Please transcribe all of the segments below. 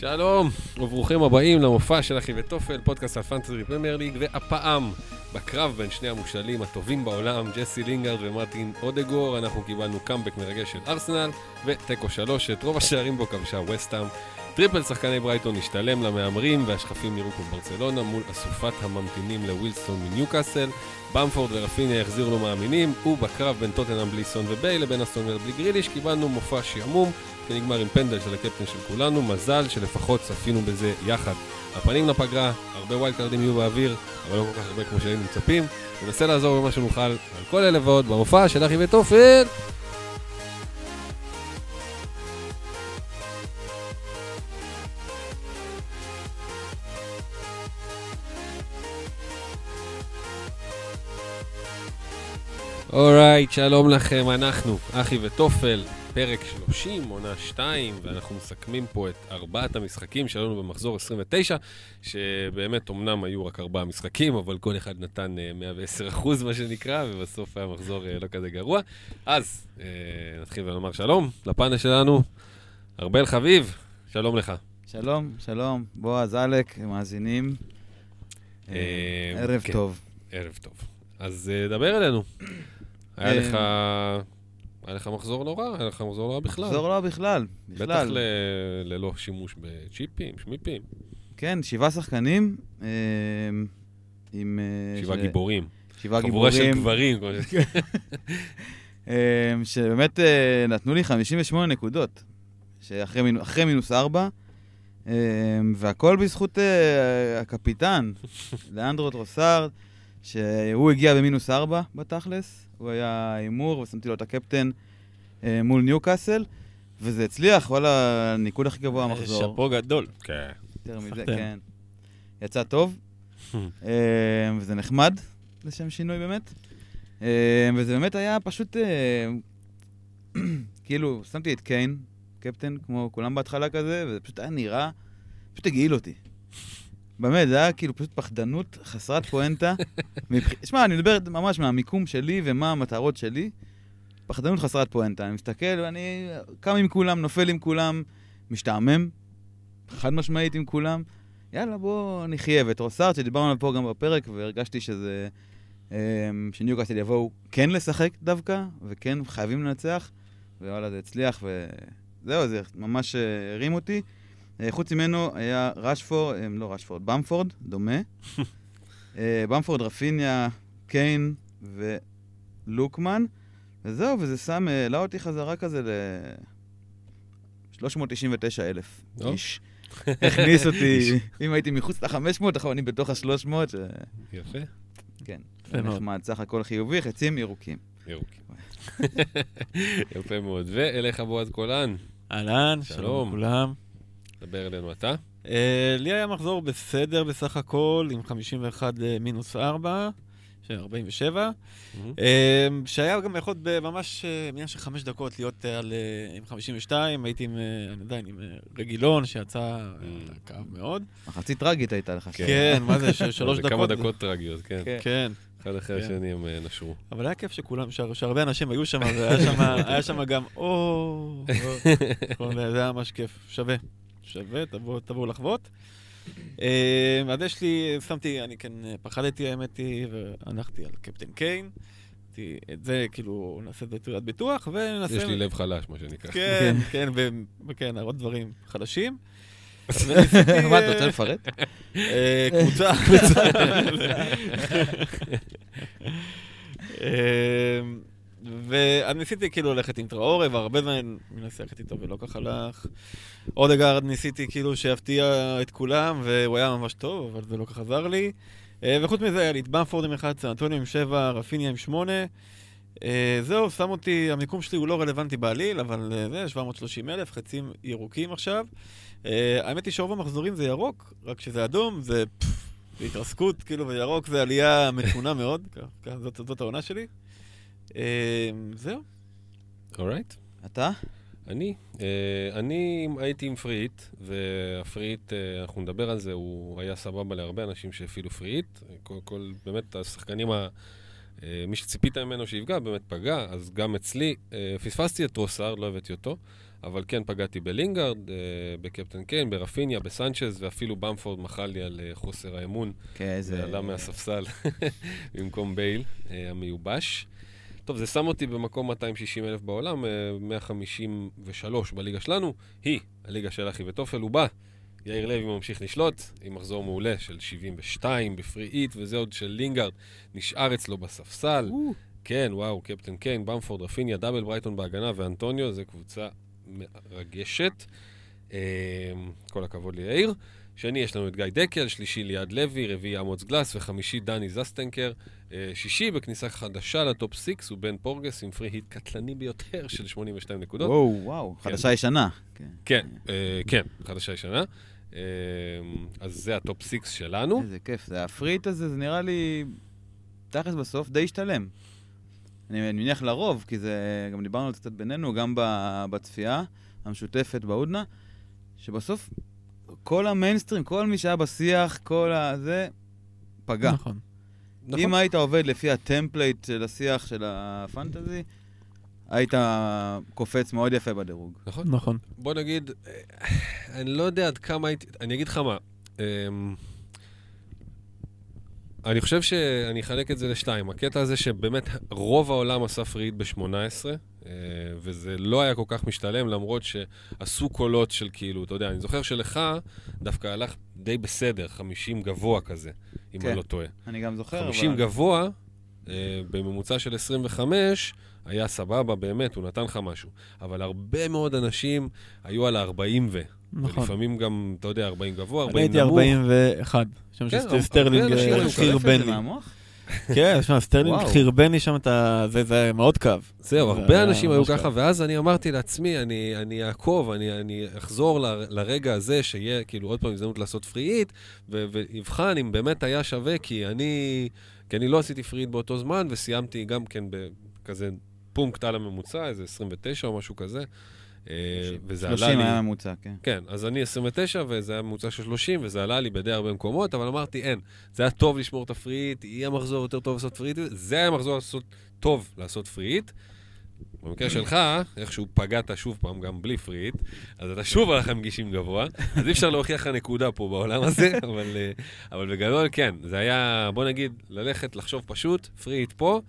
שלום, וברוכים הבאים למופע של אחי וטופל, פודקאסט על פנטזי פרמייר ליג, והפעם, בקרב בין שני המושאלים הטובים בעולם, ג'סי לינגארד ומרטין אודגור, אנחנו קיבלנו קאמבק מרגש של ארסנל, ותיקו שלוש, את רוב השערים בו כבשה וסטאם. triple שחקני ברייטון השתלם למהמרים, והשחפים נראו כמו ברצלונה מול אסופת הממתינים לווילסון מניוקאסל. במפורד ורפיניה החזירו לו מאמינים, ובקרב בין טוטנאם בלי סון ובייל לבין אסטון בלי גריליש קיבלנו מופע שעמום שנגמר עם פנדל של הקפטן של כולנו, מזל שלפחות צפינו בזה יחד. הפנים לפגרה, הרבה ווילד קארדים יהיו באוויר, אבל לא כל כך הרבה כמו שהיינו מצפים. ננסה לעזור במה שנוכל על כל אלה ועוד במופע של אחי וטופל. אורייט, שלום לכם, אנחנו אחי וטופל, פרק 30, עונה 2, ואנחנו מסכמים פה את ארבעת המשחקים שלנו במחזור 29, שבאמת אמנם היו רק ארבעה משחקים, אבל כל אחד נתן 110 אה, אחוז, מה שנקרא, ובסוף היה מחזור אה, לא כזה גרוע. אז אה, נתחיל ונאמר שלום לפאנל שלנו, ארבל חביב, שלום לך. שלום, שלום, בועז, עלק, מאזינים. ערב כן, טוב. ערב טוב. אז דבר אלינו. היה לך... היה לך מחזור לא רע, היה לך מחזור לא רע בכלל. מחזור לא רע בכלל, בכלל. בטח ל... ללא שימוש בצ'יפים, שמיפים. כן, שבעה שחקנים אה, עם... אה, שבעה ש... גיבורים. שבעה גיבורים. חבורה של גברים. אה, שבאמת אה, נתנו לי 58 נקודות, שאחרי מינו, מינוס 4, אה, והכל בזכות אה, הקפיטן, לאנדרו טרוסארד, שהוא הגיע במינוס 4 בתכלס. הוא היה הימור, ושמתי לו את הקפטן אה, מול ניוקאסל, וזה הצליח, וואלה, הניקוד הכי גבוה המחזור. שאפו גדול. כן. יותר מזה, כן. יצא טוב, אה, וזה נחמד, לשם שינוי באמת. אה, וזה באמת היה פשוט, אה, כאילו, שמתי את קיין, קפטן, כמו כולם בהתחלה כזה, וזה פשוט היה נראה, פשוט הגעיל אותי. באמת, זה היה כאילו פשוט פחדנות חסרת פואנטה. שמע, אני מדבר ממש מהמיקום שלי ומה המטרות שלי. פחדנות חסרת פואנטה. אני מסתכל ואני קם עם כולם, נופל עם כולם, משתעמם, חד משמעית עם כולם. יאללה, בוא נחיה. ואת רוסארט, שדיברנו עליו פה גם בפרק, והרגשתי שזה... אמ, שניוקאסטל יבואו כן לשחק דווקא, וכן חייבים לנצח, ווואלה, זה הצליח, וזהו, זה ממש אה, הרים אותי. אה, חוץ ממנו היה רשפורד, אה, לא רשפורד, במפורד, דומה. אה, במפורד, רפיניה, קיין ולוקמן. וזהו, וזה שם, העלה אותי חזרה כזה ל... 399 אלף איש. הכניס אותי, אם הייתי מחוץ ל-500, עכשיו אני בתוך ה-300. יפה. כן, נחמד, סך הכל חיובי, חצים ירוקים. ירוקים. יפה מאוד. ואליך בועז קולן. אהלן, שלום לכולם. דבר אלינו אתה. Uh, לי היה מחזור בסדר בסך הכל, עם 51 מינוס 4, 47, mm-hmm. uh, שהיה גם יכול בממש uh, עניין של חמש דקות להיות uh, על, uh, עם 52, הייתי עם, uh, אני עדיין עם uh, רגילון שיצא mm. קו מאוד. מחצית טראגית הייתה לך. כן, כן מה זה, שלוש דקות. כמה דקות טראגיות, כן. כן. כן. אחד אחרי כן. השני הם נשרו. אבל היה כיף שכולם, שהרבה אנשים היו שם, והיה שם גם, או, זה היה ממש כיף, שווה. שווה, תבואו תבוא לחוות. אה, אז יש לי, שמתי, אני כן פחדתי האמת היא, והנחתי על קפטן קיין. את זה, כאילו, נעשה את זה תעודת ביטוח, ונעשה... יש לי לב חלש, מה שנקרא. כן, כן, וכן, עוד דברים חלשים. מה, אתה רוצה לפרט? אה, קבוצה. ואני ניסיתי כאילו ללכת עם טראורי, והרבה זמן מנסה ללכת איתו ולא כך הלך. אודגרד ניסיתי כאילו שיפתיע את כולם, והוא היה ממש טוב, אבל זה לא כך עזר לי. אה, וחוץ מזה היה לי את במפורד עם 11, אנטוניו עם 7, רפיניה עם 8. אה, זהו, שם אותי, המיקום שלי הוא לא רלוונטי בעליל, אבל אה, זה 730 אלף, חצים ירוקים עכשיו. האמת היא שרוב המחזורים זה ירוק, רק כשזה אדום זה התרסקות, כאילו, וירוק זה עלייה מתונה מאוד, זאת העונה שלי. זהו. Alright. אתה? אני? אה, אני הייתי עם free hit, וה free hit, אה, אנחנו נדבר על זה, הוא היה סבבה להרבה אנשים שהפעילו free hit. כל, כל, באמת, השחקנים, ה, אה, מי שציפית ממנו שיפגע, באמת פגע, אז גם אצלי, פספסתי את טרוסארד, לא הבאתי אותו, אבל כן פגעתי בלינגארד, אה, בקפטן קיין, ברפיניה, בסנצ'ז, ואפילו במפורד מחל לי על אה, חוסר האמון. כן, איזה... ועלה מהספסל במקום בייל אה, המיובש. טוב, זה שם אותי במקום 260 אלף בעולם, אה, 153 בליגה שלנו. היא, הליגה של אחי וטופל, הוא בא. יאיר לוי ממשיך לשלוט, עם מחזור מעולה של 72 ב free hit, וזה עוד של לינגארד, נשאר אצלו בספסל. כן, וואו, קפטן קיין, במפורד, רפיניה, double ברייטון בהגנה ואנטוניו, זו קבוצה מרגשת. אה, כל הכבוד ליאיר. שני, יש לנו את גיא דקל, שלישי ליעד לוי, רביעי אמוץ גלס וחמישי דני זסטנקר. אה, שישי בכניסה חדשה ל top 6 הוא בן פורגס עם free hit קטלני ביותר של 82 נקודות. וואו, וואו, חדשה ישנה. כן. כן, אה, כן, חדשה ישנה. אה, אז זה ה top 6 שלנו. איזה כיף, זה ה free hit הזה, זה נראה לי, תכלס בסוף, די השתלם. אני מניח לרוב, כי זה, גם דיברנו על זה קצת בינינו, גם בצפייה המשותפת בהודנה, שבסוף כל המיינסטרים, כל מי שהיה בשיח, כל הזה, פגע. נכון. נכון. אם היית עובד לפי ה template של השיח של הפנטזי, היית קופץ מאוד יפה בדירוג. נכון. נכון. בוא נגיד, אה, אני לא יודע עד כמה הייתי, אני אגיד לך מה, אמ, אני חושב שאני אחלק את זה לשתיים. הקטע הזה שבאמת רוב העולם עשה פריט ב-18, אה, וזה לא היה כל כך משתלם, למרות שעשו קולות של כאילו, אתה יודע, אני זוכר שלך דווקא הלך די בסדר, 50 גבוה כזה, אם כן. אני לא טועה. אני גם זוכר, אבל... 50 גבוה, אה, בממוצע של 25, היה סבבה, באמת, הוא נתן לך משהו. אבל הרבה מאוד אנשים היו על ה-40 ו... נכון. ולפעמים גם, אתה יודע, 40 גבוה, אני 40 הייתי נמוך. 41. שם כן, שסטרלינג. חרבן זה לי. כן, שמע, סטרלינג. חרבן לי שם את ה... זה- זה מאוד קו. זהו, זה הרבה אנשים היו ככה. ואז אני אמרתי לעצמי, אני, אני אעקוב, אני, אני אחזור ל, לרגע הזה, שיהיה כאילו עוד פעם הזדמנות לעשות free hit, ו- ואבחן אם באמת היה שווה, כי אני, כי אני לא עשיתי free hit באותו זמן, וסיימתי גם כן בכזה פונקט על הממוצע, איזה 29 או משהו כזה. אה, וזה עלה 30 לי... היה ממוצע, כן. כן, אז אני 29, וזה היה ממוצע של 30, וזה עלה לי בדי הרבה מקומות, אבל אמרתי, אין, זה היה טוב לשמור את ה free hit, יהיה מחזור יותר טוב לעשות free hit, זה היה מחזור לעשות, טוב לעשות free hit. במקרה שלך, איכשהו פגעת שוב פעם גם בלי free hit, אז אתה שוב הלך עם גישים גבוה, אז אי אפשר להוכיח לך נקודה פה בעולם הזה, אבל, אה, אבל בגדול כן, זה היה, בוא נגיד, ללכת, לחשוב פשוט, free hit פה,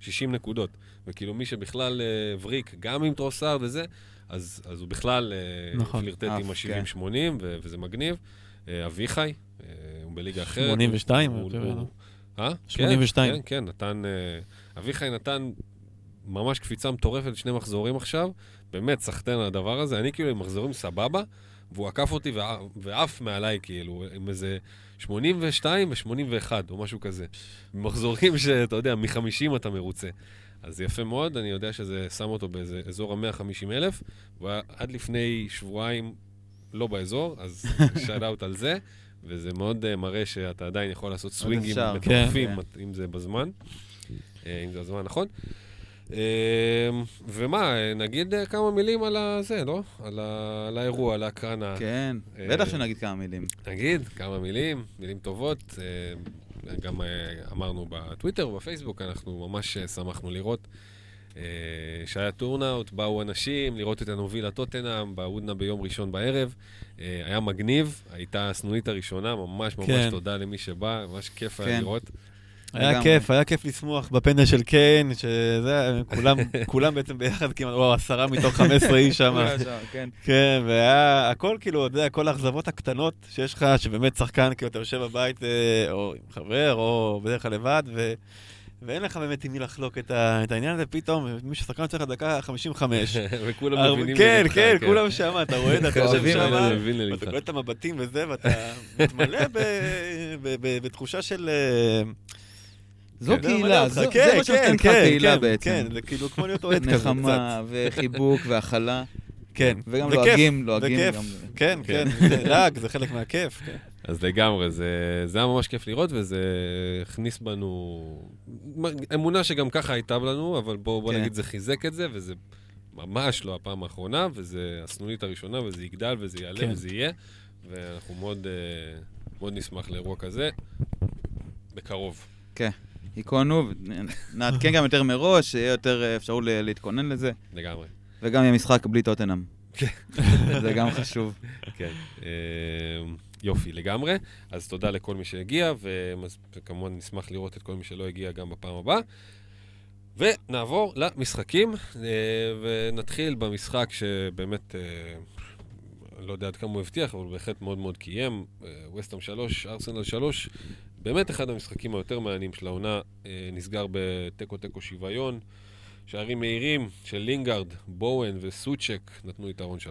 60 נקודות. וכאילו מי שבכלל אה, וריק, גם עם טרוסארד וזה, אז, אז הוא בכלל אה, נכון. פלירטט עם כן. ה-70-80, ו- וזה מגניב. אה, אביחי, אה, הוא בליגה אחרת. 82, הוא- אני חושב, הוא- לא? אה? 82. כן, כן, נתן... אה, אביחי נתן ממש קפיצה מטורפת לשני מחזורים עכשיו. באמת, סחטיין על הדבר הזה. אני כאילו עם מחזורים סבבה, והוא עקף אותי וע- ועף מעליי, כאילו, עם איזה 82 ו-81 או משהו כזה. מחזורים שאתה יודע, מ-50 אתה מרוצה. אז זה יפה מאוד, אני יודע שזה שם אותו באיזה אזור ה-150 אלף, הוא היה עד לפני שבועיים לא באזור, אז שאט אאוט על זה, וזה מאוד uh, מראה שאתה עדיין יכול לעשות סווינגים אפשר. מטורפים, כן. אם זה בזמן, אה, אם זה הזמן הנכון. אה, ומה, נגיד אה, כמה מילים על הזה, לא? על, ה... על האירוע, על ההקרנה. כן, בטח שנגיד כמה מילים. נגיד כמה מילים, מילים טובות. גם אה, אמרנו בטוויטר ובפייסבוק, אנחנו ממש אה, שמחנו לראות אה, שהיה turnout, באו אנשים לראות את אסטון וילה טוטנאם בהודנה ביום ראשון בערב. היה מגניב, הייתה הסנונית הראשונה, ממש ממש כן. תודה למי שבא, ממש כיף היה כן. לראות. היה לגמרי. כיף, היה כיף לשמוח בפנדל של קיין, שזה, כולם, כולם בעצם ביחד כמעט, או עשרה מתוך 15 איש שם. כן. כן, והיה הכל כאילו, אתה יודע, כל האכזבות הקטנות שיש לך, שבאמת שחקן, כאילו, אתה יושב בבית, אה, או עם חבר, או בדרך כלל לבד, ו... ואין לך באמת עם מי לחלוק את, ה... את העניין הזה, פתאום, מי ששחקן צריך דקה 55. וכולם מבינים כן, ללבך, כן, כולם שם, אתה רואה, אתה יושב שם, את. ואתה רואה את המבטים וזה, ואתה מתמלא בתחושה של... זו כן, קהילה, אותך. זה כן, מה שנותן כן, לך כן, קהילה כן, בעצם. כן, זה כאילו כמו להיות אוהד כזה, נחמה קצת. וחיבוק והכלה. כן. וגם לועגים, לועגים. גם. כן, כן. כן, זה לעג, זה חלק מהכיף. כן. אז לגמרי, זה, זה היה ממש כיף לראות, וזה הכניס בנו אמונה שגם ככה הייתה לנו, אבל בוא, בוא כן. נגיד, זה חיזק את זה, וזה ממש לא הפעם האחרונה, וזה הסנונית הראשונה, וזה יגדל, וזה יעלה, כן. וזה יהיה, ואנחנו מאוד, אה, מאוד נשמח לאירוע כזה, בקרוב. היכונו, נעדכן גם יותר מראש, שיהיה יותר אה, אפשרות להתכונן לזה. לגמרי. וגם יהיה משחק בלי טוטנאם. זה גם חשוב. כן. אה, יופי, לגמרי. אז תודה לכל מי שהגיע, וכמובן נשמח לראות את כל מי שלא הגיע גם בפעם הבאה. ונעבור למשחקים, אה, ונתחיל במשחק שבאמת, אה, לא יודע עד כמה הוא הבטיח, אבל בהחלט מאוד מאוד קיים. ווסטהאם 3, ארסנל 3, באמת אחד המשחקים היותר מעניינים של העונה, נסגר בתיקו תיקו שוויון. שערים מהירים של לינגארד, בואן וסוצ'ק נתנו יתרון 3-0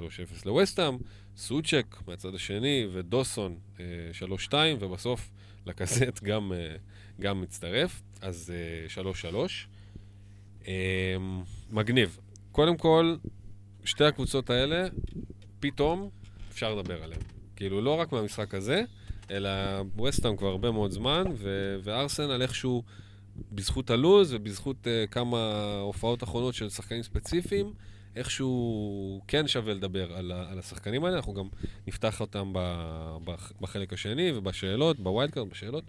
לווסטהאם, סוצ'ק מהצד השני ודוסון 3-2, אה, ובסוף לקזט גם, אה, גם מצטרף, אז 3-3. אה, מגניב. קודם כל, שתי הקבוצות האלה, פתאום אפשר לדבר עליהן. כאילו, לא רק מהמשחק הזה, אלא ווסטהאם כבר הרבה מאוד זמן, ו- וארסנל איכשהו... בזכות הלוז ובזכות אה, כמה הופעות אחרונות של שחקנים ספציפיים, איכשהו כן שווה לדבר על, על השחקנים האלה. אנחנו גם נפתח אותם ב, ב, בחלק השני ובשאלות, ב wild card, בשאלות.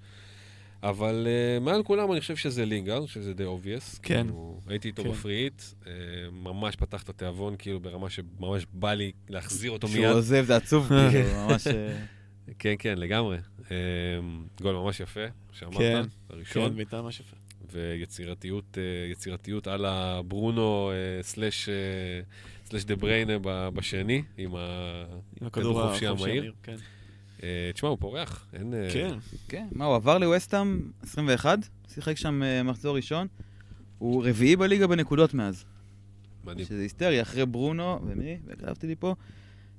אבל אה, מעל כולם אני חושב שזה לינגארד, שזה די obvious. כן. כאילו, הייתי איתו כן. ב free hit, אה, ממש פתח את התיאבון, כאילו ברמה שממש בא לי להחזיר אותו מיד. כשהוא עוזב זה עצוב, כאילו, ממש... כן, כן, לגמרי. אה, גול ממש יפה, שאמרת, כן, הראשון. כן, בעיטה ממש יפה. ויצירתיות אה, יצירתיות על הברונו אה, סלאש סלאש דה בריינה ב- בשני, עם הכדור החופשי המהיר. כן. אה, תשמע, הוא פורח, אין... אה, כן. כן, מה, הוא עבר לווסטהאם 21, שיחק שם אה, מחזור ראשון. הוא רביעי בליגה בנקודות מאז. מדהים. שזה היסטרי, אחרי ברונו, ומי? וכתבתי לי פה.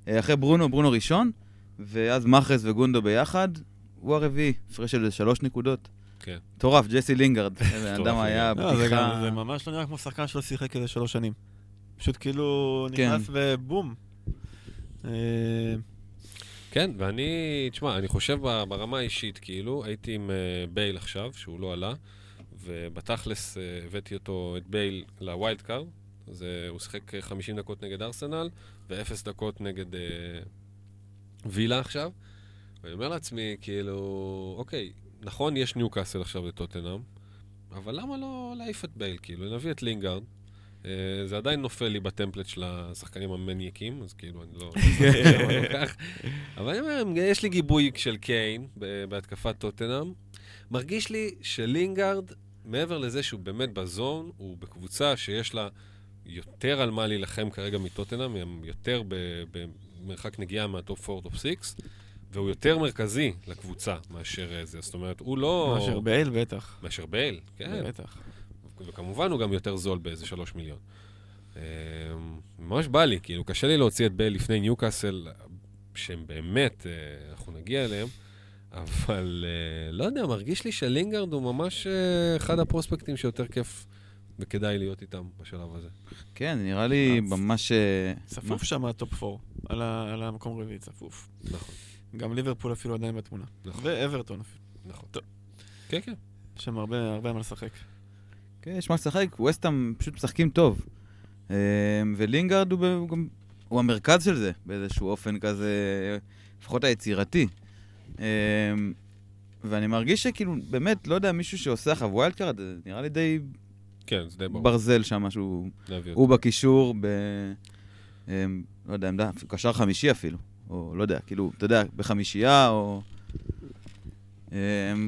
אה, אחרי ברונו, ברונו ראשון, ואז מחרס וגונדו ביחד, הוא הרביעי, הפרש של שלוש נקודות. כן. מטורף, ג'סי לינגרד. אדם היה לא, בדיחה... זה ממש לא נראה כמו שחקן שלא שיחק איזה שלוש שנים. פשוט כאילו כן. נכנס ובום. אה, כן, ואני, תשמע, אני חושב ברמה האישית, כאילו, הייתי עם אה, בייל עכשיו, שהוא לא עלה, ובתכלס אה, הבאתי אותו, את בייל, ל wild card, אז הוא שיחק אה, 50 דקות נגד ארסנל, ואפס דקות נגד וילה עכשיו. ואני אומר לעצמי, כאילו, אוקיי, נכון, יש ניו קאסל עכשיו לטוטנאם, אבל למה לא להעיף את בייל, כאילו, נביא את לינגארד. אה, זה עדיין נופל לי ב template של השחקנים המניאקים, אז כאילו, אני לא... לא לוקח. אבל אני אומר, יש לי גיבוי של קיין בהתקפת טוטנאם. מרגיש לי שלינגארד, מעבר לזה שהוא באמת ב zone, הוא בקבוצה שיש לה יותר על מה להילחם כרגע מטוטנאם, הם יותר במרחק נגיעה מה top 4, top 6, והוא יותר מרכזי לקבוצה מאשר אה, זה. זאת אומרת, הוא לא... מאשר בייל בטח. מאשר בייל, כן. בטח. וכמובן הוא גם יותר זול באיזה שלוש מיליון. אה, ממש בא לי, כאילו, קשה לי להוציא את בייל לפני ניוקאסל, שהם באמת, אה, אנחנו נגיע אליהם, אבל אה, לא יודע, מרגיש לי שלינגארד הוא ממש אחד הפרוספקטים שיותר כיף וכדאי להיות איתם בשלב הזה. כן, נראה לי ממש... צפוף שם הטופ 4, על ה- על המקום רביעי, צפוף. נכון, גם ליברפול אפילו עדיין בתמונה. נכון. ואברטון אפילו. נכון. טוב. כן, כן. יש שם הרבה הרבה מה לשחק. כן, יש מה לשחק, ווסטהאם פשוט משחקים טוב. אה, ולינגארד הוא, ב- הוא גם... הוא המרכז של זה, באיזשהו אופן כזה, לפחות היצירתי. אה, ואני מרגיש שכאילו, באמת, לא יודע, מישהו שעושה עכשיו wild card, זה נראה לי די כן, זה די ברור. ברזל שם, שהוא הוא. בקישור, ב... לא יודע, עמדה, קשר חמישי אפילו, או לא יודע, כאילו, אתה יודע, בחמישייה, או... אה,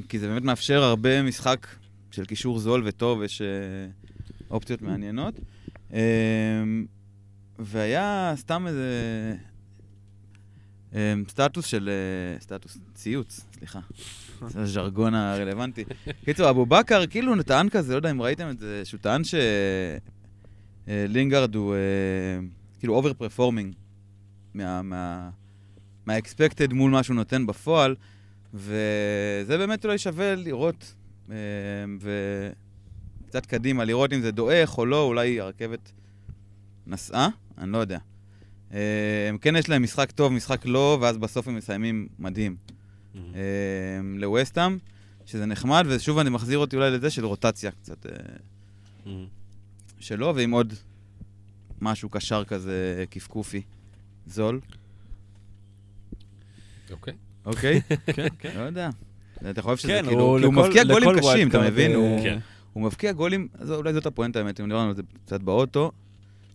כי זה באמת מאפשר הרבה משחק של קישור זול וטוב, יש אה, אופציות מעניינות. אה, והיה סתם איזה אה, סטטוס של... אה, סטטוס, ציוץ, סליחה. זה הז'רגון הרלוונטי. קיצור, אבו בכר כאילו טען כזה, לא יודע אם ראיתם את זה, שהוא טען שלינגארד הוא אה, כאילו over performing מה... מה... מה-expected מול מה שהוא נותן בפועל, וזה באמת אולי שווה לראות, אה, וקצת קדימה, לראות אם זה דועך או לא, אולי הרכבת נסעה, אני לא יודע. אה, כן יש להם משחק טוב, משחק לא, ואז בסוף הם מסיימים מדהים. Mhm. אה, לווסטהאם, שזה נחמד, ושוב אני מחזיר אותי אולי לזה של רוטציה קצת Mhm. שלו, ועם עוד משהו קשר כזה קפקופי, זול, אוקיי. אוקיי? כן, כן. לא יודע. אתה חושב שזה כן, כאילו, כי הוא לכל- מבקיע גולים קשים, אתה מבין? הוא- אה, כן. הוא מבקיע גולים, אולי זאת הפואנטה האמת, אם דיברנו על זה קצת באוטו,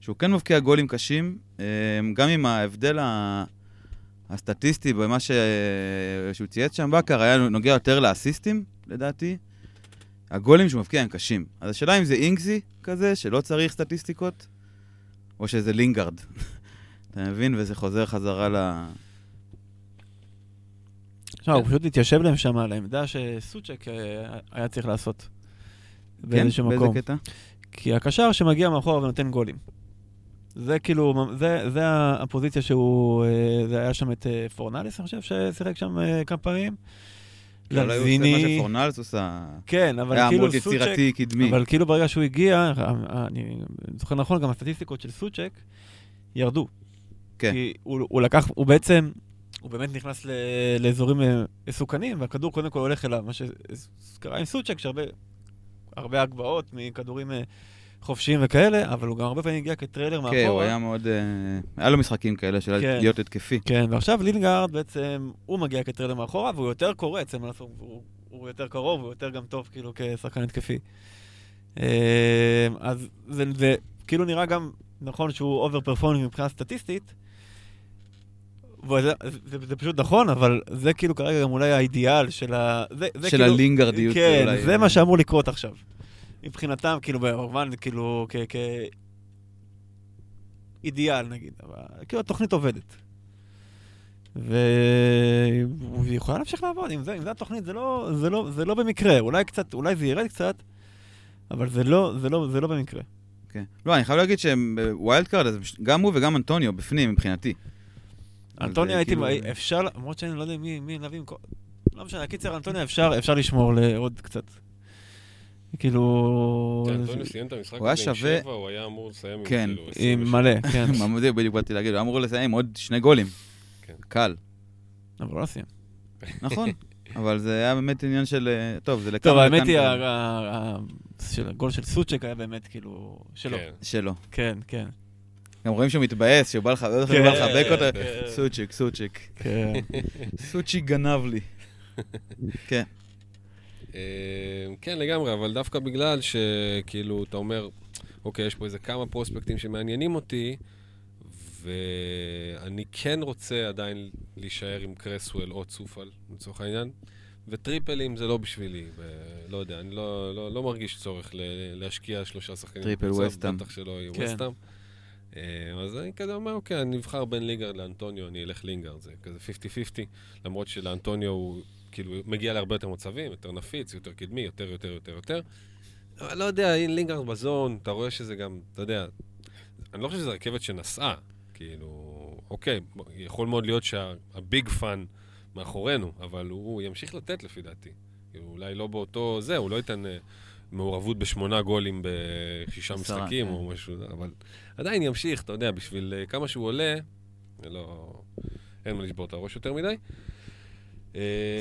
שהוא כן מבקיע גולים קשים, אה, גם עם ההבדל. הסטטיסטי במה ש... שהוא צייץ שם, בכר היה נוגע יותר לאסיסטים, לדעתי. הגולים שהוא מבקיע הם קשים. אז השאלה אם זה אינגזי כזה, שלא צריך סטטיסטיקות, או שזה לינגארד. אתה מבין? וזה חוזר חזרה ל... תשמע, הוא פשוט התיישב להם שם על העמדה שסוצ'ק אה, היה צריך לעשות. כן? באיזה. קטע? כי הקשר שמגיע מאחורה ונותן גולים. זה כאילו, זה, זה הפוזיציה שהוא, אה, זה היה שם את אה, פורנליס, אני חושב, ששיחק שם כמה פעמים. אולי הוא עושה מה שפורנלס עושה. כן, אבל היה כאילו סוצ'ק, יצירתי, קדמי. אבל כאילו ברגע שהוא הגיע, אני זוכר נכון, גם הסטטיסטיקות של סוצ'ק ירדו. כן. כי הוא, הוא לקח, הוא בעצם, הוא באמת נכנס ל, לאזורים אה, מסוכנים, והכדור קודם כל הולך אליו, מה שקרה עם סוצ'ק, שהרבה הרבה הגבהות מכדורים אה, חופשיים וכאלה, אבל הוא גם הרבה פעמים הגיע כטריילר מאחורה. כן, הוא היה מאוד... אה, היה לו משחקים כאלה של כן. להיות התקפי. כן, ועכשיו לינגארד בעצם, הוא מגיע כ trailer מאחורה, והוא יותר קורץ, הוא, יותר קרוב, הוא יותר גם טוב, כאילו, כשחקן התקפי. אה, אז זה, זה כאילו נראה גם נכון שהוא over performing מבחינה סטטיסטית, וזה, זה, זה פשוט נכון, אבל זה כאילו כרגע גם אולי האידיאל של ה... זה, זה של כאילו, הלינגארדיות. כן, אולי. זה מה שאמור לקרות עכשיו. מבחינתם, כאילו, במובן, כאילו, כ... כ... אידיאל נגיד, אבל כאילו התוכנית עובדת. והיא יכולה להמשיך לעבוד, אם זה, אם זה התוכנית, זה לא, זה, לא, זה לא במקרה, אולי קצת, אולי זה ירד קצת, אבל זה לא, זה לא, זה לא במקרה. כן. לא, אני חייב להגיד שהם ב wild card, אז גם הוא וגם אנטוניו בפנים מבחינתי. אז אנטוניו זה הייתי, כאילו- אפשר, למרות שאני לא יודע מי, מי להביא. לא משנה, קיצר, אנטוניו אפשר, אפשר לשמור לעוד קצת. כאילו... כן, אנטוניו סיים את המשחק הוא היה הזה עם שווה- שבע, הוא היה אמור לסיים עם כן. כאילו עם 27. מלא, כן. זה בדיוק באתי להגיד, הוא היה אמור לסיים עם עוד שני גולים. כן. קל. אבל לא סיים. נכון. אבל זה היה באמת עניין של... אה, טוב, זה לכאן טוב, האמת היא, הגול של סוצ'ק היה באמת כאילו... שלו. כן. שלו. כן, כן. גם רואים שהוא מתבאס, שהוא בא לך- לא יודע כן, איך הוא בא לחבק אותו. כן. סוצ'יק, סוצ'יק. כן. סוצ'יק גנב לי. כן. אה, כן, לגמרי, אבל דווקא בגלל שכאילו, אתה אומר, אוקיי, יש פה איזה כמה פרוספקטים שמעניינים אותי, ואני כן רוצה עדיין להישאר עם קרסוול או צופאל, לצורך העניין, ו triple ים זה לא בשבילי, ו- לא יודע, אני לא, לא, לא מרגיש צורך ל- להשקיע שלושה שחקנים. triple בקבוצה, וסטהאם. בטח שלא יהיה כן. ווסטהאם. אה, אז אני כזה אומר, אוקיי, אני אבחר בין לינגארד לאנטוניו, אני אלך לינגארד, זה כזה 50-50, למרות שלאנטוניו הוא כאילו מגיע להרבה יותר מצבים, יותר נפיץ, יותר קדמי, יותר, יותר, יותר, יותר. אבל לא יודע, אם לינגארד ב zone, אתה רואה שזה גם, אתה יודע, אני לא חושב שזו רכבת שנסעה, כאילו, אוקיי, יכול מאוד להיות שה big fun מאחורינו, אבל הוא ימשיך לתת לפי דעתי. כאילו, אולי לא באותו זה, הוא לא ייתן אה, מעורבות בשמונה גולים בשישה משחקים כן. או משהו, אבל עדיין ימשיך, אתה יודע, בשביל אה, כמה שהוא עולה, זה לא... אין מה לשבור את הראש יותר מדי.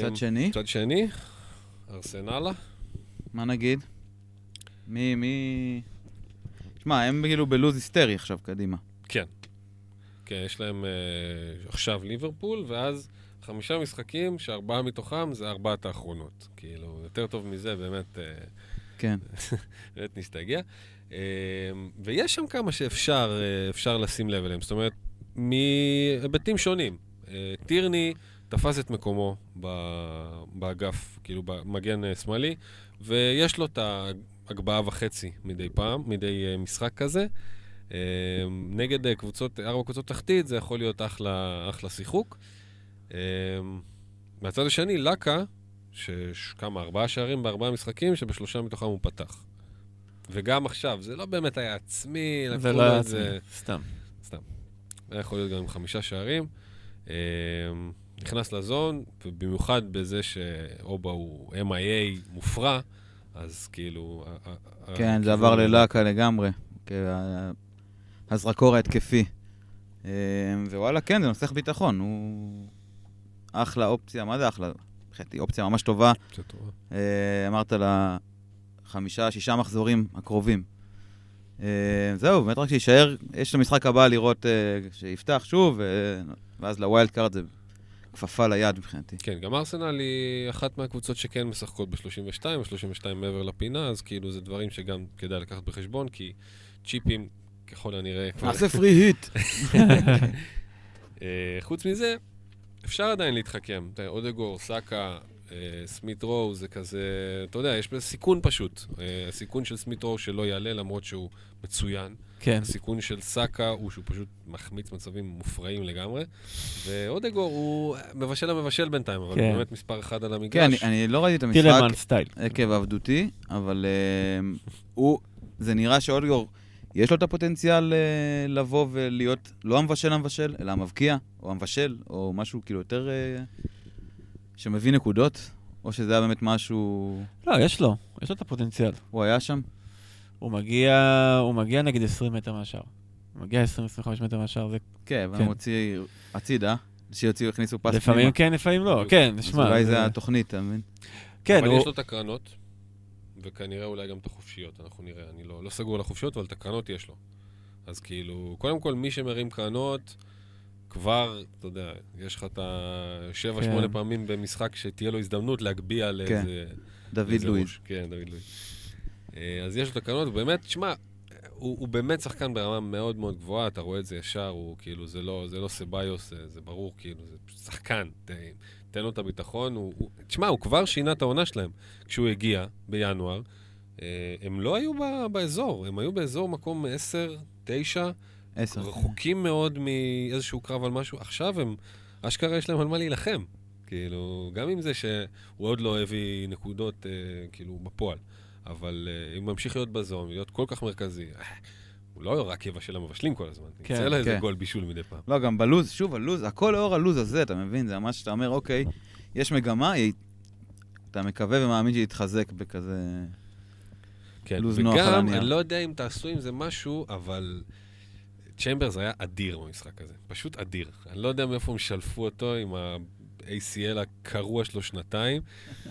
צד שני, מצד שני, ארסנלה. מה נגיד? מי, מי... שמע, הם כאילו בלוז היסטרי עכשיו, קדימה. כן. כן, יש להם אה, עכשיו ליברפול, ואז חמישה משחקים שארבעה מתוכם זה ארבעת האחרונות. כאילו, יותר טוב מזה, באמת, אה, כן. באמת נסתייגע. אה, ויש שם כמה שאפשר אה, לשים לב אליהם, זאת אומרת, מהיבטים שונים. אה, טירני תפס את מקומו באגף, כאילו במגן אה, שמאלי, ויש לו את ההגבהה וחצי מדי פעם, מדי אה, משחק כזה. אה, נגד קבוצות, ארבע קבוצות תחתית, זה יכול להיות אחלה, אחלה שיחוק. מהצד השני, לקה, שכמה, ארבעה שערים בארבעה משחקים, שבשלושה מתוכם הוא פתח. וגם עכשיו, זה לא באמת היה עצמי, זה לא היה את זה- עצמי, סתם. סתם. היה יכול להיות גם עם חמישה שערים. נכנס לזון, ובמיוחד בזה שאובה הוא MIA מופרע, אז כאילו... כן, זה עבר ללאקה לגמרי. כ- הזרקור ההתקפי. אה, ווואלה, כן, זה נוסח ביטחון, הוא אחלה אופציה, מה זה אחלה? מבחינתי אופציה ממש טובה. אה, אמרת לה חמישה, שישה מחזורים הקרובים. אה, זהו, באמת רק שיישאר, יש את המשחק הבא לראות אה, שיפתח שוב, ואז ל wild card זה כפפה ליד מבחינתי. כן, גם ארסנל היא אחת מהקבוצות שכן משחקות ב-32, ו-32 מעבר לפינה, אז כאילו זה דברים שגם כדאי לקחת בחשבון, כי צ'יפים ככל הנראה... נעשה free hit. אה, חוץ מזה, אפשר עדיין להתחכם. אודגור, סאקה, אה, סמית רו, זה כזה, אתה יודע, יש סיכון פשוט. אה, הסיכון של סמית רו שלא יעלה למרות שהוא מצוין. כן. הסיכון של סאקה הוא שהוא פשוט מחמיץ מצבים מופרעים לגמרי. ואודגור הוא מבשל המבשל בינתיים, אבל כן. הוא באמת מספר אחד על המגרש. כן, אני- אני לא ראיתי את המשחק טילמן סטייל. עקב עבדותי, אבל אה, הוא, זה נראה שאודגור, יש לו את הפוטנציאל אה, לבוא ולהיות לא המבשל המבשל, אלא המבקיע, או המבשל, או משהו כאילו יותר... אה, שמביא נקודות, או שזה היה באמת משהו... לא, יש לו, יש לו את הפוטנציאל. הוא היה שם? הוא מגיע, הוא מגיע נגיד 20 מטר מהשאר. הוא מגיע 20-25 מטר מהשאר, זה כן, אבל כן. הם הוציא הצידה, שיוציאו, הכניסו פס לפעמים כן, לפעמים לא. כן, אז שמע. אולי זה- התוכנית, אתה מבין? כן, אבל הוא... יש לו את הקרנות, וכנראה אולי גם את החופשיות, אנחנו נראה. אני לא, לא סגור על החופשיות, אבל את הקרנות יש לו. אז כאילו, קודם כל, מי שמרים קרנות, כבר, אתה יודע, יש לך את השבע, כן. שמונה פעמים במשחק שתהיה לו הזדמנות להגביה לאיזה... דוד לאיזה לואיז. ראש. כן, דוד לואיז. אה, אז יש לו את הקרנות, ובאמת, שמע, הוא, הוא באמת שחקן ברמה מאוד מאוד גבוהה, אתה רואה את זה ישר, הוא כאילו, זה לא, זה לא סביוס, זה, זה ברור, כאילו, זה שחקן. ת, תן לו את הביטחון, הוא, הוא, תשמע, הוא כבר שינה את העונה שלהם. כשהוא הגיע בינואר, אה, הם לא היו ב, באזור, הם היו באזור מקום 10, 9, עשר. רחוקים מאוד מאיזשהו קרב על משהו. עכשיו הם, אשכרה יש להם על מה להילחם. כאילו, גם עם זה שהוא עוד לא הביא נקודות, אה, כאילו, בפועל. אבל אה, אם ממשיך להיות בזון, להיות כל כך מרכזי, אה, הוא לא רק יבשל המבשלים כל הזמן. כן, יצא לו איזה כן. גול בישול מדי פעם. לא, גם בלוז, שוב, הלוז, הכל לאור הלוז הזה, אתה מבין? זה ממש, אתה אומר, אוקיי, יש מגמה, היא- אתה מקווה ומאמין שהיא תתחזק בכזה... כן, לוז נוח על וגם, הנייר. אני לא יודע אם תעשו עם זה משהו, אבל צ'מברס היה אדיר במשחק הזה. פשוט אדיר. אני לא יודע מאיפה הם שלפו אותו עם ה-ACL הקרוע שלו שנתיים.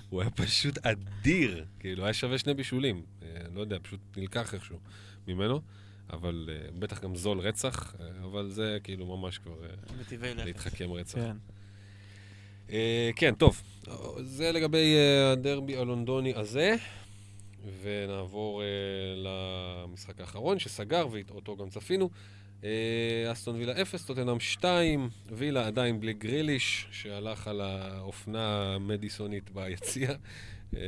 הוא היה פשוט אדיר. כאילו, היה שווה שני בישולים. אה, לא יודע, פשוט נלקח איכשהו ממנו. אבל אה, בטח גם זול רצח, אה, אבל זה כאילו ממש כבר אה. להתחכם רצח. כן. כן, טוב. זה לגבי הדרבי הלונדוני הזה, ונעבור למשחק האחרון שסגר, ואותו גם צפינו. אה, אסטון וילה 0, טוטנאם 2, וילה עדיין בלי גריליש, שהלך על האופנה המדיסונית ביציע. אה,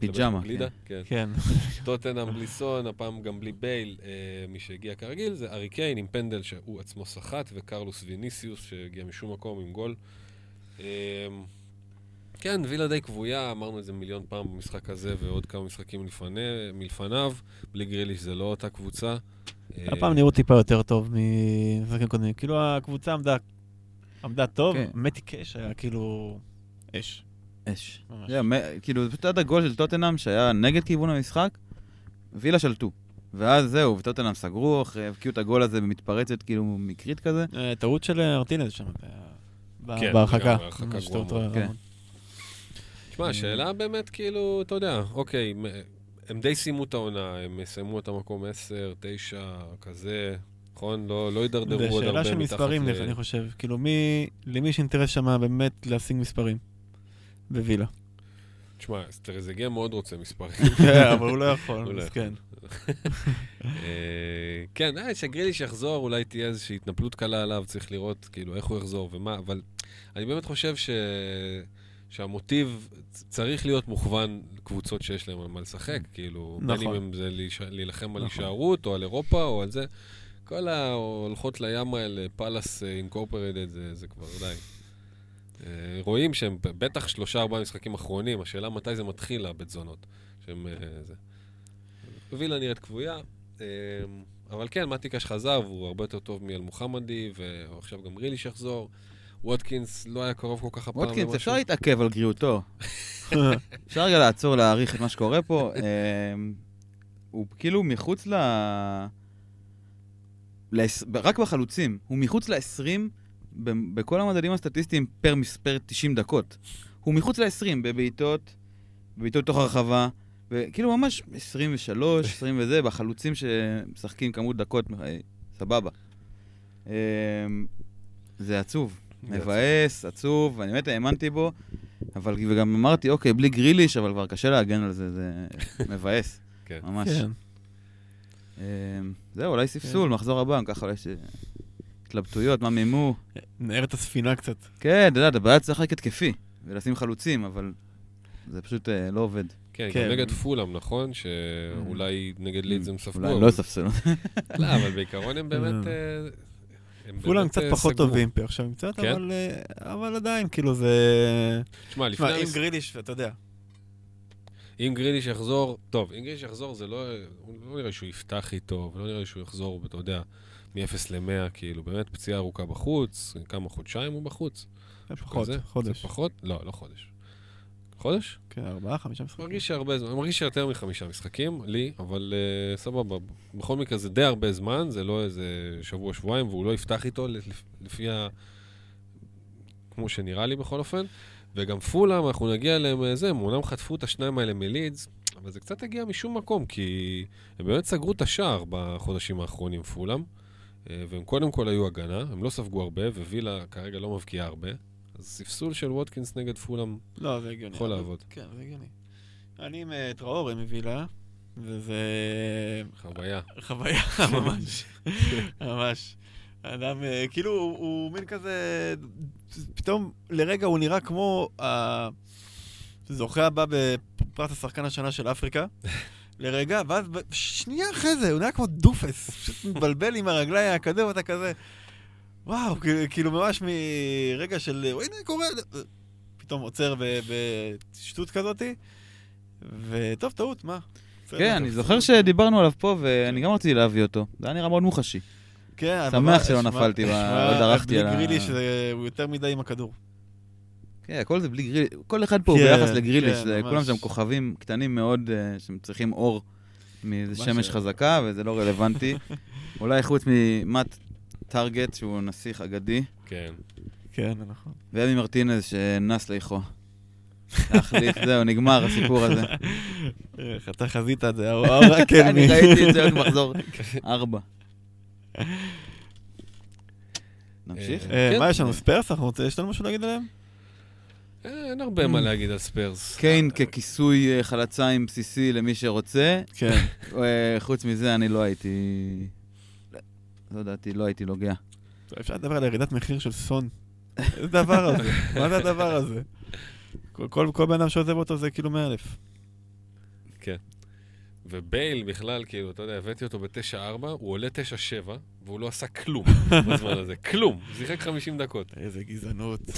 פיג'מה, בגלידה, כן. כן. טוטנאם בלי סון, הפעם גם בלי בייל, אה, מי שהגיע כרגיל זה ארי קיין עם פנדל שהוא עצמו סחט, וקרלוס ויניסיוס שהגיע משום מקום עם גול. כן, וילה די כבויה, אמרנו את זה מיליון פעם במשחק הזה ועוד כמה משחקים לפני, מלפניו. בלי גריליש זה לא אותה קבוצה. אה, הפעם נראו טיפה יותר טוב ממשחקים קודמים. כאילו הקבוצה עמדה, עמדה טוב, כן. מתי קאש היה כאילו אש. אש. כאילו, זה פשוט עד הגול של טוטנאם שהיה נגד כיוון המשחק, וילה שלטו. ואז זהו, וטוטנאם סגרו, אחרי הבקיעו את הגול הזה במתפרצת, כאילו, מקרית כזה. אה, טעות של ארטינז שם, זה היה ב- כן, בהרחקה. גרועה. כן. תשמע, השאלה באמת, כאילו, אתה יודע, אוקיי, הם די סיימו את העונה, הם סיימו את המקום 10, 9, כזה, נכון? לא לא הידרדרו זה עוד הרבה שאלה מתחת של מספרים, ל- אני חושב. כאילו, מי, למי יש אינטרס שם באמת להשיג מספרים? בווילה. תשמע, טרזגיה מאוד רוצה מספרים. כן, אבל הוא לא יכול, לא אז כן. אה, כן, אה, שגריליש יחזור, אולי תהיה איזושהי התנפלות קלה עליו, צריך לראות כאילו איך הוא יחזור ומה, אבל אני באמת חושב ש... שהמוטיב צריך להיות מוכוון לקבוצות שיש להם על מה לשחק, כאילו, בין נכון. אם הם זה. להילחם על נכון. הישארות או על אירופה או על זה. כל ההולכות לים האלה, פאלאס אינקורפרדד, זה, זה כבר די. אה, רואים שהם בטח שלושה ארבעה משחקים אחרונים, השאלה מתי זה מתחיל, הבית זונות. שהם אה, זה. וילה נראית כבויה, אה, אבל כן, מטיקש חזר והוא הרבה יותר טוב מאל מוחמדי, ועכשיו גם ריליש יחזור. ווטקינס לא היה קרוב כל כך הפעם ווטקינס. אפשר להתעכב על גריעותו. אפשר רגע לעצור, להעריך את מה שקורה פה. אמ, הוא כאילו מחוץ ל... רק בחלוצים. הוא מחוץ ל-20 בכל המדדים הסטטיסטיים פר מספר 90 דקות. הוא מחוץ ל-20 בבעיטות, בבעיטות תוך הרחבה, וכאילו ממש 23, 20 וזה, בחלוצים שמשחקים כמות דקות, אה, סבבה. אמ, זה עצוב. מבאס, עצוב, אני באמת האמנתי בו, אבל וגם אמרתי, אוקיי, בלי גריליש, אבל כבר קשה להגן על זה, זה מבאס, כן. ממש. כן. אמ, זהו, אולי ספסול, כן. מחזור הבא, ככה אולי יש אה, התלבטויות, מה מימו. נער את הספינה קצת. כן, אתה יודע, הבעיה צריך רק התקפי, ולשים חלוצים, אבל זה פשוט אה, לא עובד. כן, כן. גם נגד פולאם, נכון? שאולי נגד לידס הם ספגו. אולי אבל- לא יספסלו. לא, אבל בעיקרון הם באמת... אה, כולם קצת אה, פחות. טובים פה עכשיו קצת, כן? אבל, אה, אבל עדיין, כאילו זה... תשמע, לפני... תשמע, אם גריליש, אתה יודע. אם גריליש יחזור, טוב, אם גריליש יחזור, זה לא, הוא לא נראה שהוא יפתח איתו, ולא נראה שהוא יחזור, אתה יודע, מ-0 ל-100, כאילו, באמת פציעה ארוכה בחוץ, כמה חודשיים הוא בחוץ? פחות, כזה? חודש. פחות? לא, לא חודש. חודש? כן, ארבעה, חמישה משחקים. מרגיש שהרבה זמן, מרגיש שיותר מחמישה משחקים, לי, אבל uh, סבבה. בכל מקרה זה די הרבה זמן, זה לא איזה שבוע, שבועיים, והוא לא יפתח איתו לפ- לפי ה... כמו שנראה לי בכל אופן. וגם פולאם, אנחנו נגיע אליהם אה, זה, הם אומנם חטפו את השניים האלה מלידס, אבל זה קצת הגיע משום מקום, כי הם באמת סגרו את השער בחודשים האחרונים, פולאם, אה, והם קודם כל היו הגנה, הם לא ספגו הרבה, ווילה כרגע לא מבקיעה הרבה. אז ספסול של ווטקינס נגד פולאם לא, זה הגיוני. יכול אבל- לעבוד. כן, זה הגיוני. אני עם אה, טראורי מווילה, וזה חוויה. חוויה ממש, ממש. אדם, אה, כאילו, הוא, הוא מין כזה, פתאום לרגע הוא נראה כמו הזוכה הבא בפרס השחקן השנה של אפריקה. לרגע, ואז ב- שנייה אחרי זה, הוא נראה כמו דופס, פשוט מתבלבל עם הרגליים האקדמיות, ואתה כזה, וואו, כאילו- ממש מרגע של, הנה קורה, פתאום עוצר בשטות כזאתי, וטוב, טעות, מה? כן. אני זוכר שדיברנו עליו פה, ואני גם רציתי להביא אותו. זה היה נראה מאוד מוחשי. כן, שמח ממש, שלא נפלתי לא דרכתי על ה- בלי גריליש, זה- הוא יותר מדי עם הכדור. כן, הכל זה בלי גריליש. כל אחד פה הוא כן, ביחס לגריליש. כן. כולם שם כוכבים קטנים מאוד, אה, שהם צריכים אור מאיזה שמש אה. חזקה, וזה לא רלוונטי. אולי חוץ ממט טארגט, שהוא נסיך אגדי, כן. כן, נכון. ואמי מרטינז שנס לאיכו. להחליף, זהו, נגמר הסיפור הזה. איך אתה חזית את זה, האור הקדמי. אני ראיתי את זה עוד מחזור ארבע. נמשיך? אה, כן. מה יש לנו, רוצים, יש לנו משהו להגיד עליהם? אה, אין הרבה מה להגיד על ספיירס. קיין ככיסוי אה, חלציים בסיסי למי שרוצה. כן. אה, חוץ מזה, אני לא הייתי... לא ידעתי, לא הייתי נוגע. אפשר לדבר על ירידת מחיר של סון. איזה דבר הזה? מה זה הדבר הזה? כל- בן אדם שעוזב אותו זה כאילו 100 אלף. ובייל בכלל, כאילו, אתה יודע, הבאתי אותו ב-9-4, הוא עולה 9-7, והוא לא עשה כלום בזמן הזה. כלום. הוא שיחק 50 דקות. איזה גזענות.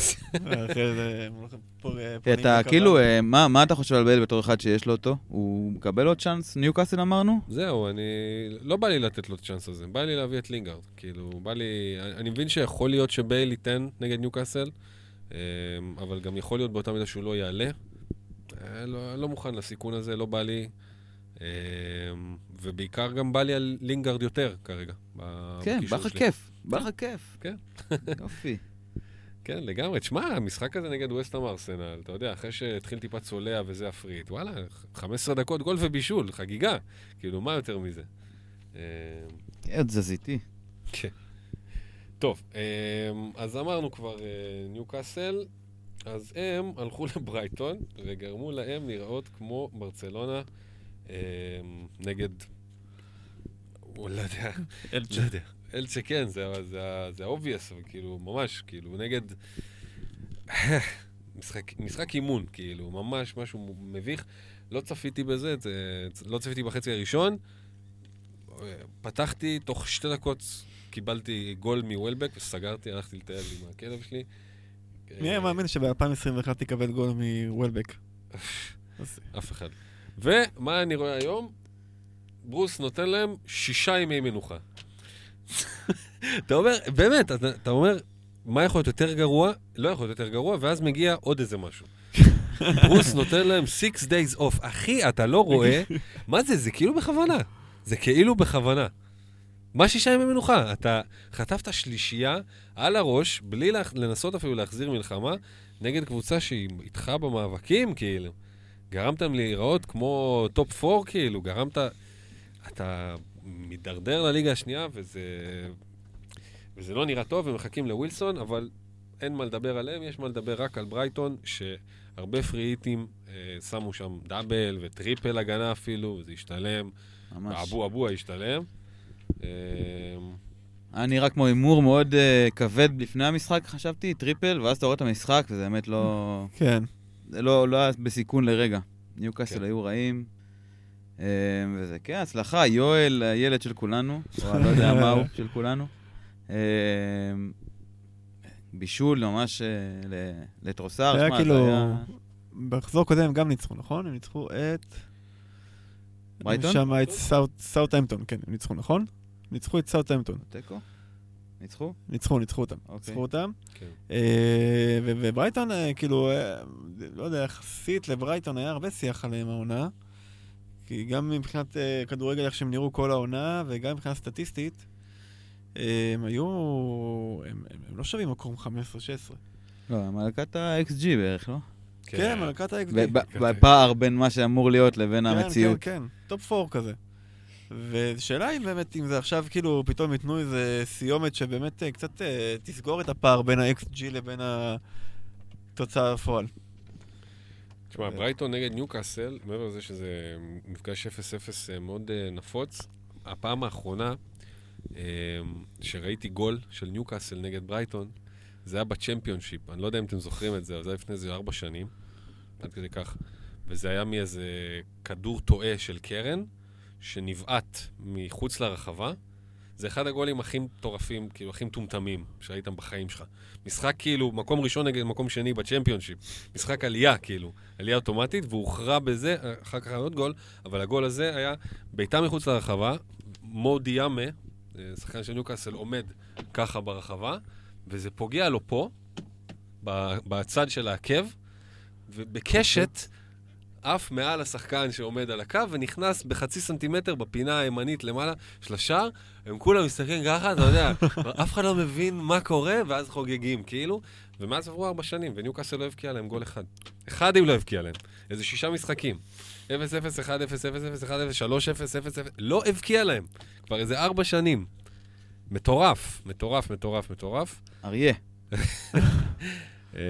פונים אתה. כאילו, אה, מה מה אתה חושב על בייל בתור אחד שיש לו אותו? הוא מקבל עוד צ'אנס? ניוקאסל אמרנו? זהו, אני... לא בא לי לתת לו את הצ'אנס הזה, בא לי להביא את לינגארד. כאילו, בא לי... אני מבין שיכול להיות שבייל ייתן נגד ניוקאסל, אמ, אבל גם יכול להיות באותה מידה שהוא לא יעלה. אה, לא, לא מוכן לסיכון הזה, לא בא לי. אמ, ובעיקר גם בא לי על לינגארד יותר כרגע. כן, בא לך. כיף. בא לך כיף. כן. יופי. כן, לגמרי. תשמע, המשחק הזה נגד ווסטהאם ארסנל, אתה יודע, אחרי שהתחיל טיפה צולע וזה ה free hit, וואלה, 15 דקות גול ובישול, חגיגה. כאילו, מה יותר מזה? אמ, עוד תזזיתי. כן. טוב, אמ, אז אמרנו כבר אה, ניוקאסל, אז הם הלכו לברייטון וגרמו להם לראות כמו ברצלונה אמ, נגד... הוא לא יודע, אלצ'ה. לא יודע. אלצ'ה כן, זה, זה, זה ה-obvious, אבל כאילו, ממש, כאילו, נגד... משחק, משחק אימון, כאילו, ממש משהו מביך. לא צפיתי בזה, זה, לא צפיתי בחצי הראשון. פתחתי, תוך שתי דקות קיבלתי גול מוולבק וסגרתי, הלכתי לטייל עם הכלב שלי. מי היה מאמין שב-2021 תקבל גול מוולבק? אף אחד. ומה אני רואה היום? ברוס נותן להם שישה ימי מנוחה. אתה אומר, באמת, אתה, אתה אומר, מה יכול להיות יותר גרוע? לא יכול להיות יותר גרוע, ואז מגיע עוד איזה משהו. ברוס נותן להם 6 days off. אחי, אתה לא רואה? מה זה? זה כאילו בכוונה. זה כאילו בכוונה. מה שישה ימי מנוחה? אתה חטפת שלישייה על הראש, בלי לנסות אפילו להחזיר מלחמה, נגד קבוצה שהיא איתך במאבקים, כאילו. גרמתם להיראות כמו טופ 4, כאילו, גרמת... אתה מידרדר לליגה השנייה, וזה... וזה לא נראה טוב, הם מחכים לווילסון, אבל אין מה לדבר עליהם, יש מה לדבר רק על ברייטון, שהרבה free hit ים אה, שמו שם double ו triple הגנה אפילו, וזה השתלם. ממש. אבו אבו השתלם. אה, היה נראה כמו הימור מאוד אה, כבד לפני המשחק, חשבתי, triple, ואז אתה רואה את המשחק, וזה באמת לא... כן. לא, לא היה בסיכון לרגע. ניוקאסל כן. היו רעים. אה, וזה, כן, הצלחה. וואל, הילד של כולנו, או אני לא יודע מה הוא, של כולנו. אה, בישול ממש אה, לטרוסארד. היה זה כאילו- היה- במחזור הקודם הם גם ניצחו, נכון? הם ניצחו את... ברייטון? שם את סאוטהמפטון, כן, הם ניצחו, נכון? ניצחו את סאוטהמפטון. תיקו? ניצחו? ניצחו, ניצחו אותם. אוקיי. ניצחו אותם. כן. אה, ו- וברייטון, אה, כאילו, אה, לא יודע, יחסית לברייטון היה הרבה שיח עליהם העונה. כי גם מבחינת אה, כדורגל, איך שהם נראו כל העונה, וגם מבחינה סטטיסטית, אה, הם היו... הם, הם, הם לא שווים מקום 15-16. לא, מלכת ה-XG בערך, לא? כן, מלכת ה-XG. ב- ב- בפער בין מה שאמור להיות לבין המציאות. כן, כן, טופ 4 כזה. ושאלה היא באמת, אם זה עכשיו כאילו פתאום ייתנו איזה סיומת שבאמת אה, קצת אה, תסגור את הפער בין ה-XG לבין התוצאה בפועל. תשמע, ברייטון נגד ניוקאסל, מעבר לזה שזה מפגש 0-0 מאוד אה, נפוץ, הפעם האחרונה אה, שראיתי גול של ניוקאסל נגד ברייטון, זה היה בצ'מפיונשיפ. אני לא יודע אם אתם זוכרים את זה, אבל זה היה לפני איזה ארבע שנים, עד כדי כך. וזה היה מאיזה כדור טועה של קרן, שנבעט מחוץ לרחבה. זה אחד הגולים הכי מטורפים, כאילו, הכי מטומטמים שהיית בחיים שלך. משחק כאילו, מקום ראשון נגד מקום שני בצ'מפיונשיפ. משחק עלייה, כאילו. עלייה אוטומטית, והוא הוכרע בזה, אחר כך היה עוד גול, אבל הגול הזה היה בעיטה מחוץ לרחבה, מו דיאמה, אה, שחקן של ניוקאסל, עומד ככה ברחבה, וזה פוגע לו פה, בצד של העקב, ובקשת עף מעל השחקן שעומד על הקו, ונכנס בחצי סנטימטר בפינה הימנית למעלה של השער, הם כולם מסתכלים ככה, אתה יודע, אף אחד לא מבין מה קורה, ואז חוגגים, כאילו. ומאז עברו ארבע שנים, וניוקאסל לא הבקיע להם גול אחד. אחד אם לא הבקיע להם. איזה שישה משחקים. 0-0, 1-0, 0-0, 1-0, 3-0, 0-0, לא הבקיע להם. כבר איזה ארבע שנים. מטורף, מטורף, מטורף, מטורף. אריה. אה,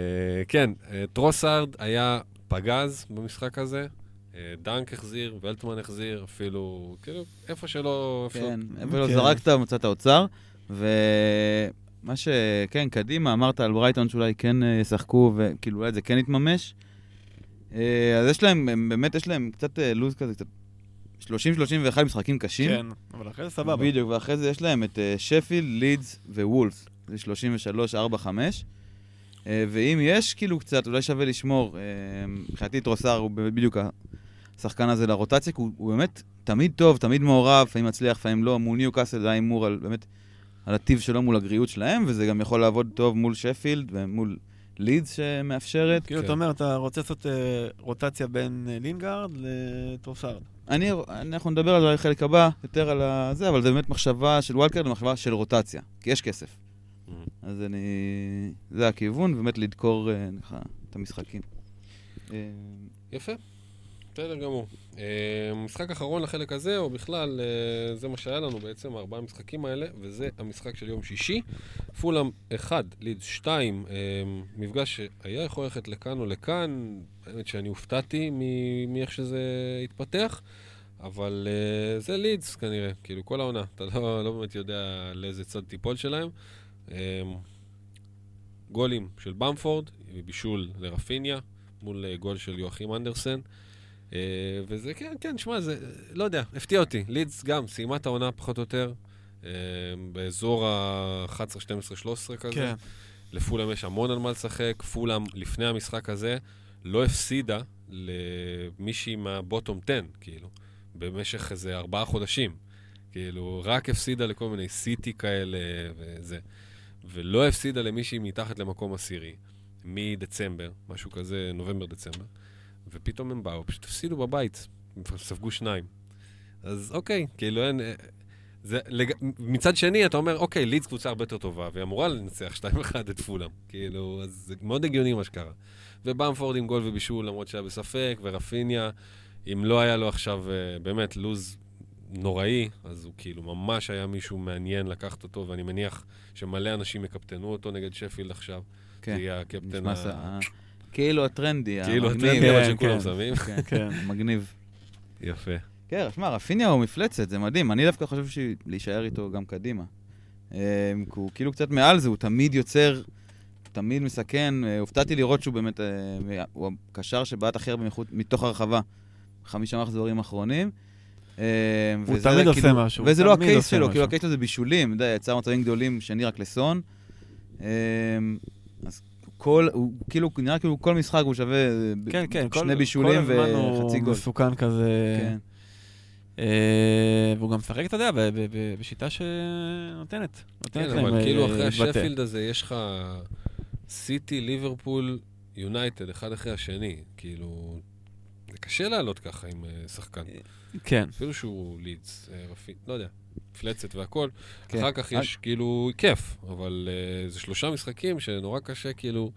כן, אה, טרוסארד היה פגז במשחק הזה. אה, דנק החזיר, ולטמן החזיר, אפילו, כאילו, איפה שלא... איפה כן, שלא- אבל כן. זרקת, מצאת אוצר. ומה ש... כן, קדימה, אמרת על ברייטון שאולי כן אה, ישחקו, וכאילו אולי זה כן יתממש. אה, אז יש להם, הם באמת יש להם קצת לו"ז כזה, קצת 30-31 משחקים קשים. כן, אבל אחרי זה סבבה. בדיוק, ואחרי זה יש להם את שפילד, לידס ווולס. זה 33, 4, 5. אה, ואם יש כאילו קצת, אולי שווה לשמור. אה, מבחינתי טרוסר הוא באמת בדיוק השחקן הזה לרוטציה, כי הוא, הוא באמת תמיד טוב, תמיד מעורב, לפעמים מצליח, לפעמים לא. מול ניוקאסל זה היה הימור על באמת, על הטיב שלו מול הגריעות שלהם, וזה גם יכול לעבוד טוב מול שפילד ומול לידס שמאפשרת. כאילו, כן. אתה אומר, אתה רוצה לעשות אה, רוטציה בין אה, לינגארד לטרוסארד. אני, אנחנו נדבר על החלק הבא, יותר על זה, אבל זה באמת מחשבה של וולקר, זה מחשבה של רוטציה, כי יש כסף. Mhm. אז אני... זה הכיוון, באמת לדקור אה, ככה את המשחקים. אה, יפה, בסדר גמור. אה, משחק אחרון לחלק הזה, או בכלל, אה, זה מה שהיה לנו בעצם, הארבעה המשחקים האלה, וזה המשחק של יום שישי. פולאם 1, לידס 2, אה, מפגש שהיה יכול ללכת לכאן או לכאן, האמת שאני הופתעתי מאיך שזה התפתח, אבל אה, זה לידס כנראה, כאילו כל העונה, אתה לא, לא באמת יודע לאיזה צד תיפול שלהם. אה, גולים של במפורד, בישול לרפיניה, מול אה, גול של יואכים אנדרסן. אה, וזה, כן, כן, שמע, זה, לא יודע, הפתיע אותי. לידס גם סיימה את העונה פחות או יותר, אה, באזור ה-11, 12, 13 כזה. כן. לפולאם יש המון על מה לשחק. פולאם, לפני המשחק הזה, לא הפסידה למישהי מהבוטום 10, כאילו, במשך איזה ארבעה חודשים. כאילו, רק הפסידה לכל מיני סיטי כאלה וזה. ולא הפסידה למישהי מתחת למקום עשירי, מדצמבר, משהו כזה, נובמבר-דצמבר. ופתאום הם באו, פשוט הפסידו בבית, ספגו שניים. אז אוקיי, כאילו אין... אה, זה, לג... מצד שני, אתה אומר, אוקיי, לידס קבוצה הרבה יותר טובה, והיא אמורה לנצח 2-1 את פולאם. כאילו, אז זה מאוד הגיוני מה שקרה. ובמפורד עם גול ובישול, למרות שהיה בספק, ורפיניה, אם לא היה לו עכשיו אה, באמת לוז נוראי, אז הוא כאילו ממש היה מישהו מעניין לקחת אותו, ואני מניח שמלא אנשים יקפטנו אותו נגד שפילד עכשיו. כן, זה יהיה הקפטן ה... כאילו הטרנדי, כאילו המגניב. הטרנדי, אבל כן, שכולם כן. שמים. כן, כן. מגניב. יפה. כן, שמע, רפיניה הוא מפלצת, זה מדהים. אני דווקא חושב להישאר איתו גם קדימה. כי הוא כאילו קצת מעל זה, הוא תמיד יוצר, תמיד מסכן. אה, הופתעתי לראות שהוא באמת, אה, הוא הקשר שבעט הכי הרבה מתוך הרחבה. חמישה מחזורים אחרונים. הוא תמיד כאילו, עושה משהו. וזה לא הקייס שלו, כאילו הקייס שלו זה בישולים, יודע, יצר מצבים גדולים, שני רק לסון. אז כל, הוא כאילו, נראה כאילו כל משחק הוא שווה כן, כן, שני כל, בישולים וחצי גול. כל הזמן הוא מסוכן כזה. כן. והוא גם משחק, אתה יודע, בשיטה שנותנת. כן, אבל כאילו אחרי השפילד הזה יש לך סיטי, ליברפול, יונייטד, אחד אחרי השני. כאילו, זה קשה לעלות ככה עם שחקן. כן. אפילו שהוא לידס, רפי, לא יודע, מפלצת והכל. כן. אחר כך יש כאילו כיף, אבל זה שלושה משחקים שנורא קשה, כאילו,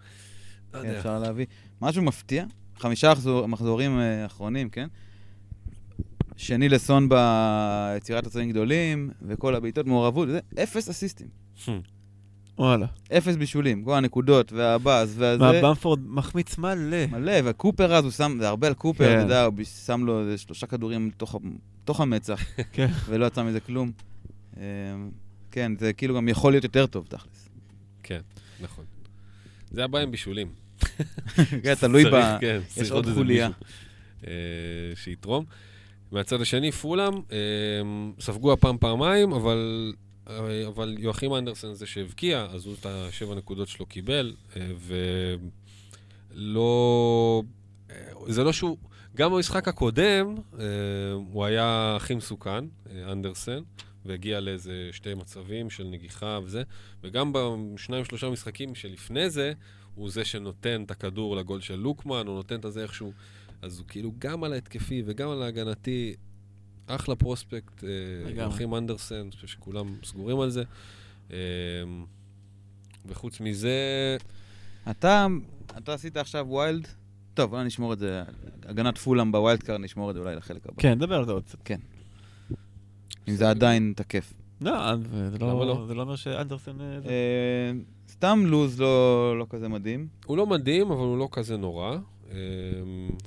לא יודע. אפשר להביא. משהו מפתיע, חמישה מחזורים אחרונים, כן? שני לסון ביצירת עצבים גדולים, וכל הבעיטות מעורבות, וזה, אפס אסיסטים. וואלה. אפס בישולים, כל הנקודות והבאז והזה. והבמפורד מחמיץ מלא. מלא, והקופר אז הוא שם, זה הרבה על קופר, כן. אתה יודע, הוא שם לו איזה שלושה כדורים תוך המצח, כן. ולא יצא מזה כלום. אמ, כן, זה כאילו גם יכול להיות יותר טוב, תכלס. כן, נכון. זה הבעיה עם בישולים. כן, תלוי ב... כן, יש עוד חוליה. אה, שיתרום. מהצד השני, פולאם אה, ספגו הפעם פעמיים, אבל, אבל יואכים אנדרסן זה שהבקיע, אז הוא את השבע נקודות שלו קיבל, אה, ולא... אה, זה לא שהוא... גם במשחק הקודם, אה, הוא היה הכי מסוכן, אה, אנדרסן, והגיע לאיזה שתי מצבים של נגיחה וזה, וגם בשניים, שלושה משחקים שלפני זה, הוא זה שנותן את הכדור לגול של לוקמן, הוא נותן את זה איכשהו. אז הוא כאילו גם על ההתקפי וגם על ההגנתי, אחלה prospect, הולכים אה, אנדרסן, אני חושב שכולם סגורים על זה. אה, וחוץ מזה... אתה, אתה עשית עכשיו wild? טוב, בוא נשמור את זה, הגנת פולאם ב wild card, נשמור את זה אולי לחלק הבא. כן, נדבר על זה עוד קצת. כן. אם זה עדיין תקף. לא, זה לא, לא? זה לא אומר שאנדרסן... אה, סתם לוז לא, לא כזה מדהים. הוא לא מדהים, אבל הוא לא כזה נורא. אמ,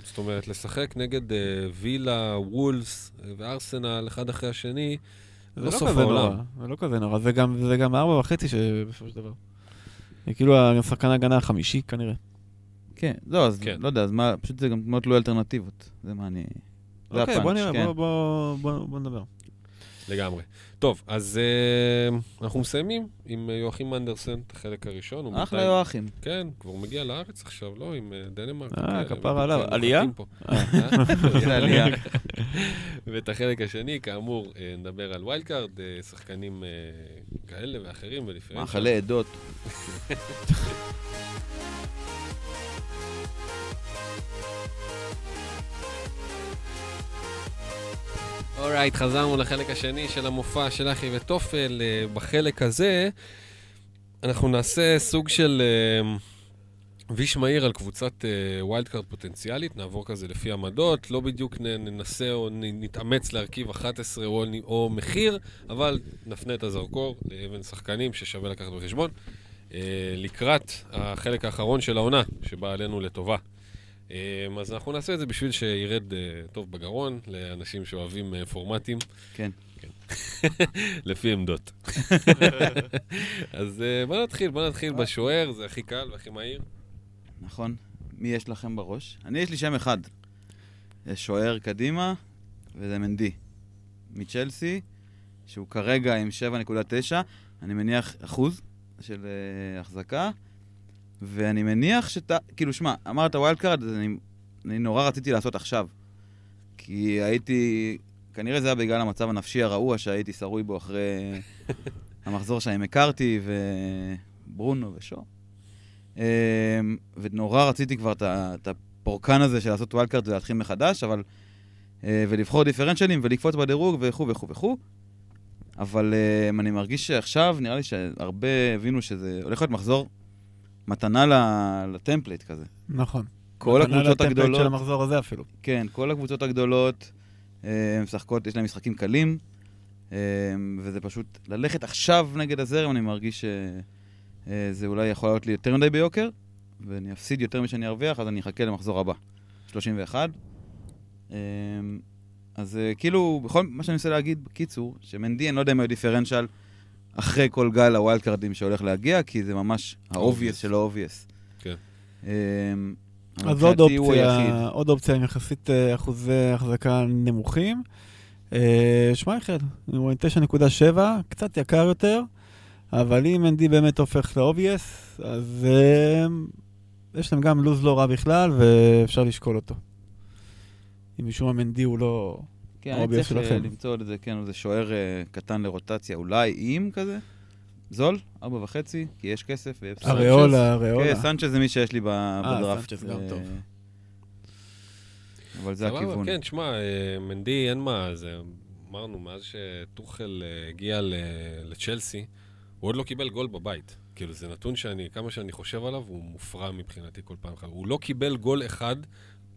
זאת אומרת, לשחק נגד אה, וילה, וולס אה, וארסנל אחד אחרי השני, זה לא, לא סוף העולם. זה לא כזה נורא, זה גם, זה גם ארבע וחצי שבסופו של דבר. זה כאילו השחקן ההגנה החמישי כנראה. כן, לא, אז כן. לא יודע, אז מה, פשוט זה גם מאוד תלוי אלטרנטיבות. זה מה אני... אוקיי, בוא נראה, כן. בוא, בוא, בוא, בוא נדבר. לגמרי. טוב, אז uh, אנחנו מסיימים עם יואכים אנדרסן, את החלק הראשון. אחלה יואכים. כן, כבר מגיע לארץ עכשיו, לא? עם uh, דנמרק. אה, כפרה עליו. עלייה? עלייה. ואת החלק השני, כאמור, נדבר על wild card, שחקנים כאלה ואחרים, ולפעמים... מאכלי עדות. alright, חזרנו לחלק השני של המופע של אחי וטופל. אה, בחלק הזה אנחנו נעשה סוג של uh, וויש מהיר על קבוצת wild uh, card פוטנציאלית, נעבור כזה לפי עמדות, לא בדיוק ננסה או נתאמץ להרכיב 11 או, או מחיר, אבל נפנה את הזרקור לאיזה שחקנים ששווה לקחת בחשבון. Uh, לקראת החלק האחרון של העונה, שבא עלינו לטובה. אמ, אז אנחנו נעשה את זה בשביל שירד אה, טוב בגרון לאנשים שאוהבים אה, פורמטים. כן. כן. לפי עמדות. אז אה, בוא נתחיל, בוא נתחיל בשוער, זה הכי קל והכי מהיר. נכון. מי יש לכם בראש? אני, יש לי שם אחד. שוער קדימה, וזה מנדי. מצ'לסי, שהוא כרגע עם 7.9, אני מניח אחוז של uh, החזקה. ואני מניח שאתה, כאילו, שמע, אמרת wild card, אז אני, אני נורא רציתי לעשות עכשיו. כי הייתי, כנראה זה היה בגלל המצב הנפשי הרעוע שהייתי שרוי בו אחרי המחזור שאני הכתרתי, וברונו ושו. אמ, ונורא רציתי כבר את הפורקן הזה של לעשות wild card ולהתחיל מחדש, אבל... אה, ולבחור differentialים ולקפוץ בדירוג וכו' וכו' וכו'. אבל um, אני מרגיש שעכשיו, נראה לי שהרבה הבינו שזה הולך להיות מחזור מתנה ל template כזה. נכון. כל הקבוצות הגדולות... מתנה ל template של המחזור הזה אפילו. כן, כל הקבוצות הגדולות אה, משחקות, יש להם משחקים קלים, אה, וזה פשוט ללכת עכשיו נגד הזרם, אני מרגיש שזה אולי יכול להיות לי יותר מדי ביוקר, ואני אפסיד יותר משאני ארוויח, אז אני אחכה למחזור הבא. 31. אז אה, כאילו, בכל מה שאני מנסה להגיד, בקיצור, שמנדי, אני לא יודע אם הוא דיפרנציאל אחרי כל גל ה wild cardים שהולך להגיע, כי זה ממש האובייס של האובייס. כן. אמ, אז עוד אופציה. עוד אופציה עם יחסית אה, אחוזי החזקה נמוכים. שמייכל, הוא 9.7, קצת יקר יותר, אבל אם אנדי באמת הופך לאובייס, אז אה, יש להם גם לוז לא רע בכלל, ואפשר לשקול אותו. אם משום מה מנדי הוא לא... כן, אני צריך אה, שלכם. למצוא איזה, כן, איזה שוער אה, קטן לרוטציה, אולי עם כזה, זול, ארבע וחצי, כי יש כסף. ויהיה בסדר. אריולה, אריולה. כן, סנצ'ז זה מי שיש לי ב- בדראפט. סנצ'ז גם אה, טוב. אבל זה הכיוון. כן, תשמע, אה, מנדי, אין מה, זה, אמרנו, מאז שטוחל אה, הגיע ל- לצ'לסי, הוא עוד לא קיבל גול בבית. כאילו, זה נתון שאני, כמה שאני חושב עליו, הוא מופרע מבחינתי כל פעם. הוא לא קיבל גול אחד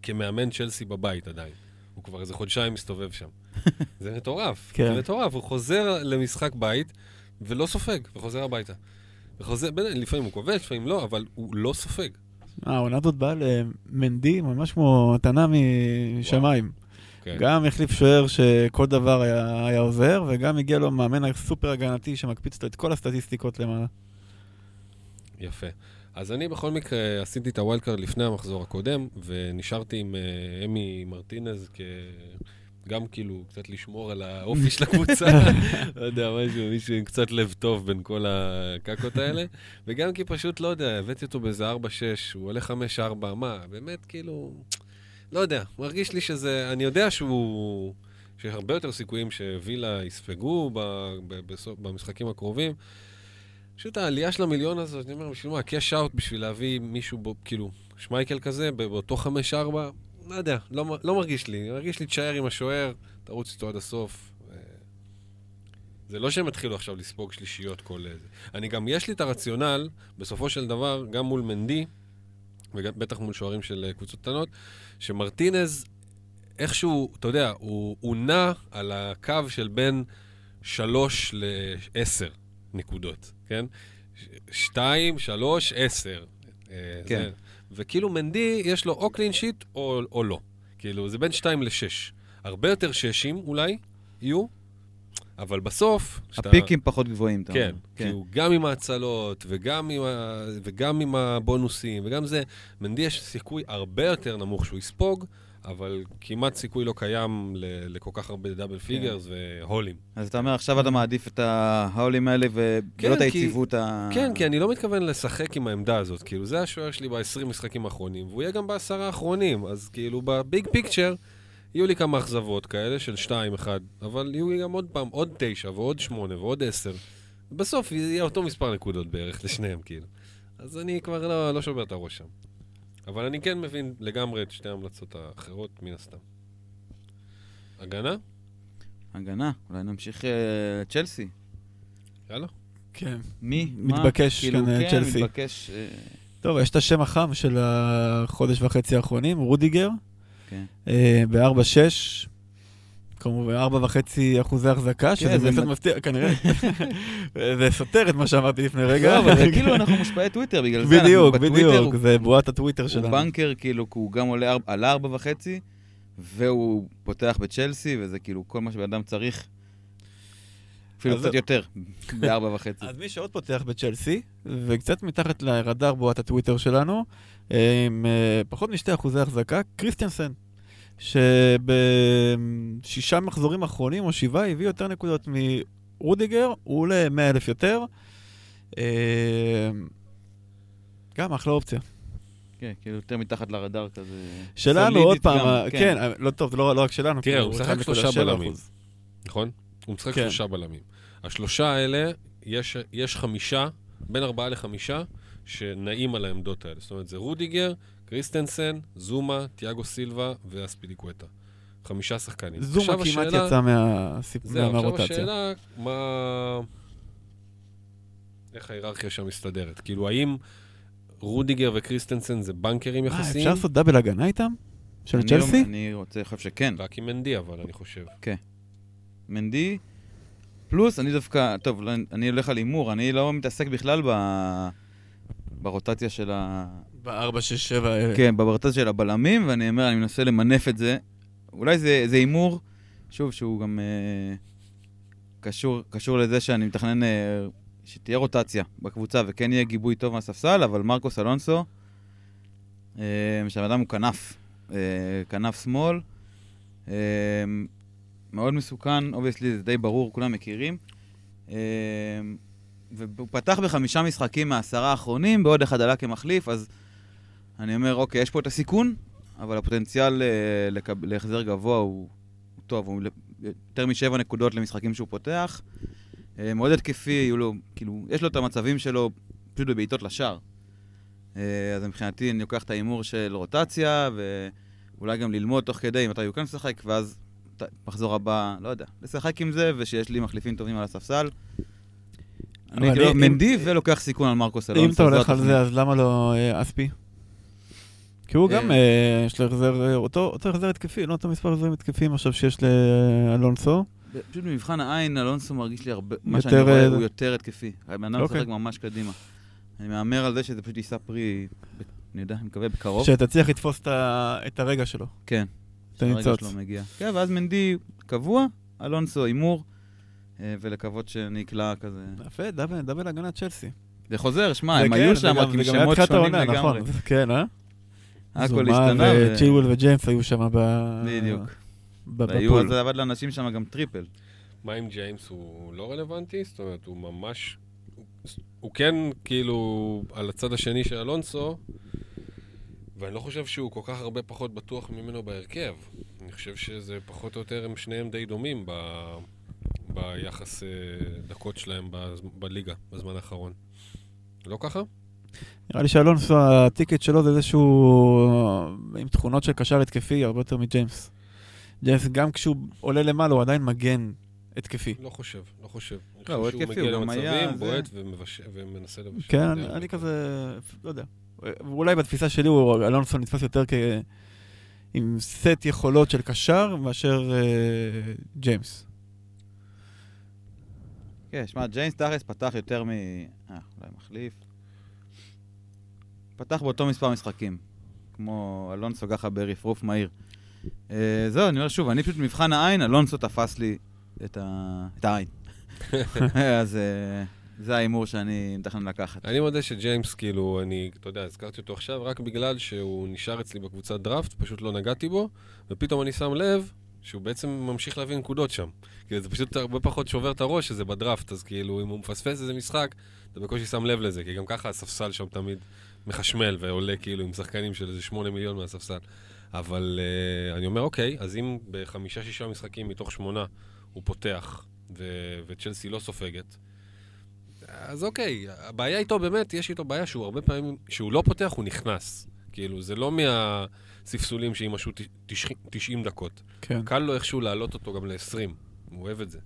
כמאמן צ'לסי בבית עדיין. הוא כבר איזה חודשיים מסתובב שם. זה מטורף. כן. זה מטורף. הוא חוזר למשחק בית ולא סופג, וחוזר הביתה. וחוזר, בין- לפעמים הוא כובש, לפעמים לא, אבל הוא לא סופג. אה, העונה הזאת באה למנדי, ממש כמו מתנה משמיים. כן. גם החליף שוער שכל דבר היה, היה עוזר, וגם הגיע לו מאמן סופר הגנתי שמקפיץ לו את כל הסטטיסטיקות למעלה. יפה. אז אני בכל מקרה עשיתי את ה wild card לפני המחזור הקודם, ונשארתי עם אה, אמי מרטינז כ... גם כאילו קצת לשמור על האופי של הקבוצה, לא יודע, משהו, מישהו עם קצת לב טוב בין כל הקקות האלה, וגם כי פשוט, לא יודע, הבאתי אותו באיזה 4-6, הוא עולה 5-4, מה, באמת, כאילו, לא יודע, מרגיש לי שזה, אני יודע שהוא, שיש הרבה יותר סיכויים שווילה יספגו ב, ב, בסוף, במשחקים הקרובים. פשוט העלייה של המיליון הזאת, אני אומר, בשביל מה, קאש אאוט בשביל להביא מישהו, בו, כאילו, שמייקל כזה, באותו 5-4, לא יודע, לא, לא מרגיש לי. מרגיש לי תשאר עם השוער, תרוץ איתו עד הסוף. ו- זה לא שהם התחילו עכשיו לספוג שלישיות כל איזה. אני גם, יש לי את הרציונל, בסופו של דבר, גם מול מנדי, ובטח מול שוערים של אה, קבוצות קטנות, שמרטינז, איכשהו, אתה יודע, הוא, הוא נע על הקו של בין 3 ל-10 נקודות, כן? 2, 3, 10. כן. וכאילו מנדי, יש לו או clean sheet או, או לא. כאילו, זה בין 2 ל-6. הרבה יותר ששים אולי יהיו, אבל בסוף... שאתה- ה peakים פחות גבוהים, אתה כן, אומר. כאילו, גם עם ההצלות, וגם עם, ה... וגם עם הבונוסים, וגם זה, מנדי יש סיכוי הרבה יותר נמוך שהוא יספוג, אבל כמעט סיכוי לא קיים. לכל כך הרבה double figures ו haulים. אז אתה אומר, עכשיו אתה מעדיף את ההאולים האלה ולא כן, את כי- היציבות ה... כן, כי אני לא מתכוון לשחק עם העמדה הזאת. כאילו, זה השוער שלי ב-20 משחקים האחרונים, והוא יהיה גם בעשרה האחרונים. אז כאילו, בביג פיקצ'ר, יהיו לי כמה אכזבות כאלה של 2-1, אבל יהיו לי גם עוד פעם, עוד 9 ועוד 8 ועוד 10. בסוף יהיה אותו מספר נקודות בערך לשניהם, כאילו. אז אני כבר לא, לא שובר את הראש שם. אבל אני כן מבין לגמרי את שתי ההמלצות האחרות, מן הסתם. הגנה? הגנה, אולי נמשיך אה, צ'לסי. יאללה. כן. מי? מתבקש כאילו, כאן, אה, כן, צ'לסי. מתבקש... אה, טוב, יש את השם החם של החודש וחצי האחרונים, רודיגר, כן. אה, ב-4-6, כמובן, 4.5 אחוזי החזקה, שזה כן, זה באמת מפתיע, כנראה. זה סותר את מה שאמרתי לפני רגע. לא, אבל זה כאילו אנחנו מושפעי טוויטר, בגלל זה בדיוק, בדיוק, הוא- זה בועת הטוויטר הוא שלנו. בנקר, כאילו, הוא גם עולה עלה ארבע וחצי, והוא פותח בצ'לסי, וזה כאילו כל מה שבן אדם צריך. אפילו קצת יותר, בארבע וחצי. אז מי שעוד פותח בצ'לסי, וקצת מתחת לרדאר בועת הטוויטר שלנו, אה, עם אה, פחות משתי אחוזי החזקה, קריסטיאנסן, שבשישה מחזורים אחרונים או שבעה הביא יותר נקודות מרודיגר, הוא עולה 100 אלף יותר. אה, גם אחלה אופציה. כן, כאילו יותר מתחת לרדאר כזה. שלנו, עוד פעם, אה, כן, אה, לא טוב, זה לא לא רק שלנו. תראה, כי הוא משחק 1.7%. שלושה בלמים. נכון? הוא משחק כן. שלושה בלמים. השלושה האלה, יש, יש חמישה, בין ארבעה לחמישה, שנעים על העמדות האלה. זאת אומרת, זה רודיגר, קריסטנסן, זומה, תיאגו סילבה ואספידיקווטה. חמישה שחקנים. זומה כמעט השאלה- יצא מהסיפ- זהו, עכשיו מהרוטציה. השאלה, מה... איך ההיררכיה שם מסתדרת? כאילו, האם רודיגר וקריסטנסן זה bankerים אה, יחסיים? אפשר לעשות double הגנה איתם? של אני לא- צ'לסי? אני רוצה, חושב שכן. רק עם מנדי, אבל אני חושב. מנדי, פלוס, אני דווקא, טוב, לא, אני הולך על הימור, אני לא מתעסק בכלל ב... ברוטציה של ה... ב-467 האלה. כן, ברוטציה של הבלמים, ואני אומר, אני מנסה למנף את זה. אולי זה הימור שוב, שהוא גם אה, קשור, קשור לזה שאני מתכנן אה, שתהיה רוטציה בקבוצה וכן יהיה גיבוי טוב מהספסל, אבל מרקוס אלונסו, אה, שהבן הוא כנף, אה, כנף שמאל, אה, מאוד מסוכן, obviously זה די ברור, כולם מכירים. אה, והוא פתח בחמישה משחקים מהעשרה האחרונים, בעוד אחד עלה כמחליף, אז אני אומר, אוקיי, יש פה את הסיכון, אבל הפוטנציאל אה, לקב... להחזר גבוה הוא, הוא טוב, הוא יותר משבע נקודות למשחקים שהוא פותח. אה, מאוד התקפי, יהיו לו, כאילו, יש לו את המצבים שלו פשוט בבעיטות לשער. אה, אז מבחינתי אני לוקח את ההימור של רוטציה, ואולי גם ללמוד תוך כדי מתי הוא כן משחק, ואז מחזור הבא, לא יודע, לשחק עם זה, ושיש לי מחליפים טובים על הספסל. אני כאילו מנדי ולוקח סיכון על מרקוס אלונסו. אם אתה הולך על. זה, אז למה לא אספי? כי הוא גם, אה. אה, יש לו החזר, אה, אותו החזר התקפי, לא אותו מספר החזרים התקפיים עכשיו שיש לאלונסו. פשוט במבחן העין, אלונסו מרגיש לי הרבה, מה שאני רואה אה, הוא יותר התקפי. הבן אדם אוקיי. משחק ממש קדימה. אני מהמר על זה שזה פשוט יישא פרי, אני יודע, אני מקווה בקרוב. שתצליח לתפוס את הרגע שלו. כן. את הניצוץ. שהרגע שלו מגיע. כן, ואז מנדי קבוע, אלונסו הימור, אה, ולקוות שנקלע כזה. יפה, double הגנת צ'לסי. זה חוזר, שמע, הם כן, היו שם רק עם שמות שונים לגמרי. נכון, כן, אה? הכל זומה השתנה. ו- וצ'ילוול וג'יימס היו שם ב- בדיוק. ב- והיו אז. עבד לאנשים שם גם triple. מה עם ג'יימס הוא לא רלוונטי? זאת אומרת, הוא ממש... הוא- כן כאילו על הצד השני של אלונסו, ואני לא חושב שהוא כל כך הרבה פחות בטוח ממנו בהרכב. אני חושב שזה פחות או יותר, הם שניהם די דומים ב... ביחס אה, דקות שלהם בז- בליגה בזמן האחרון. לא ככה? נראה לי שאלונסו, הטיקט שלו זה איזשהו... אה, עם תכונות של קשר התקפי הרבה יותר מג'יימס. ג'יימס, גם כשהוא עולה למעלה, הוא עדיין מגן התקפי. לא חושב, לא חושב. לא, הוא התקפי, מגיע הוא גם היה למצבים, זה. בועט ומבש- ומנסה לבשל. כן, אני-. כזה, לא יודע. אולי בתפיסה שלי, הוא- אלונסו נתפס יותר כ... עם סט יכולות של קשר מאשר אה, ג'יימס. כן, שמע, ג'יינס תכלס פתח יותר מ... אה, אולי מחליף. פתח באותו מספר משחקים. כמו אלונסו ככה ברפרוף מהיר. אה, זהו, אני אומר שוב, אני פשוט במבחן העין, אלונסו תפס לי את, ה... את העין. אז אה, זה ההימור שאני מתכנן לקחת. אני מודה שג'יימס, כאילו, אני, אתה יודע, הזכרתי אותו עכשיו רק בגלל שהוא נשאר אצלי בקבוצת דראפט, פשוט לא נגעתי בו, ופתאום אני שם לב שהוא בעצם ממשיך להביא נקודות שם. כאילו, זה פשוט הרבה פחות שובר את הראש שזה בדראפט, אז כאילו, אם הוא מפספס איזה משחק, אתה בקושי שם לב לזה, כי גם ככה הספסל שם תמיד מחשמל ועולה כאילו עם שחקנים של איזה שמונה מיליון מהספסל. אבל uh, אני אומר, אוקיי, אז אם בחמישה-שישה משחקים מתוך שמונה הוא פותח, ו- וצ'לסי לא סופגת, אז אוקיי, הבעיה איתו באמת, יש איתו בעיה שהוא הרבה פעמים, כשהוא לא פותח, הוא נכנס. כאילו, זה לא מהספסולים שיימשכו תש- תש- 90 דקות. כן. קל לו איכשהו להעלות אותו גם ל-20, הוא אוהב את זה.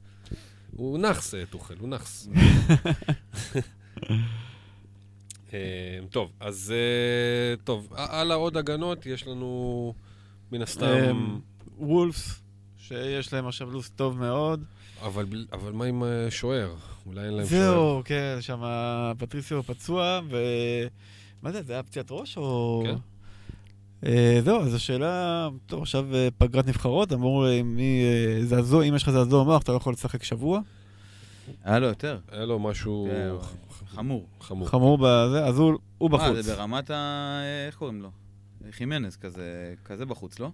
הוא נאחס, אה, טוחל, הוא נאחס. אה, טוב, אז אה, טוב, הלאה עוד הגנות, יש לנו מן הסתם... אמ, וולפס, שיש להם עכשיו לו"ז טוב מאוד. אבל, בל- אבל מה עם אה, שוער? אולי אין להם שוער. זהו, כן, שם פטריסיו פצוע, ו... מה זה, זה היה פציעת ראש או... כן. אה, זהו, אז השאלה, טוב, עכשיו פגרת נבחרות, אמרו מי זעזוע, אם יש לך זעזוע מוח, אתה לא יכול לשחק שבוע. היה לו יותר. היה לו משהו כן, חמור. חמור. חמור בזה, אז הוא, הוא מה, בחוץ. זה ברמת ה... איך קוראים לו? חימנס כזה, כזה בחוץ, לא?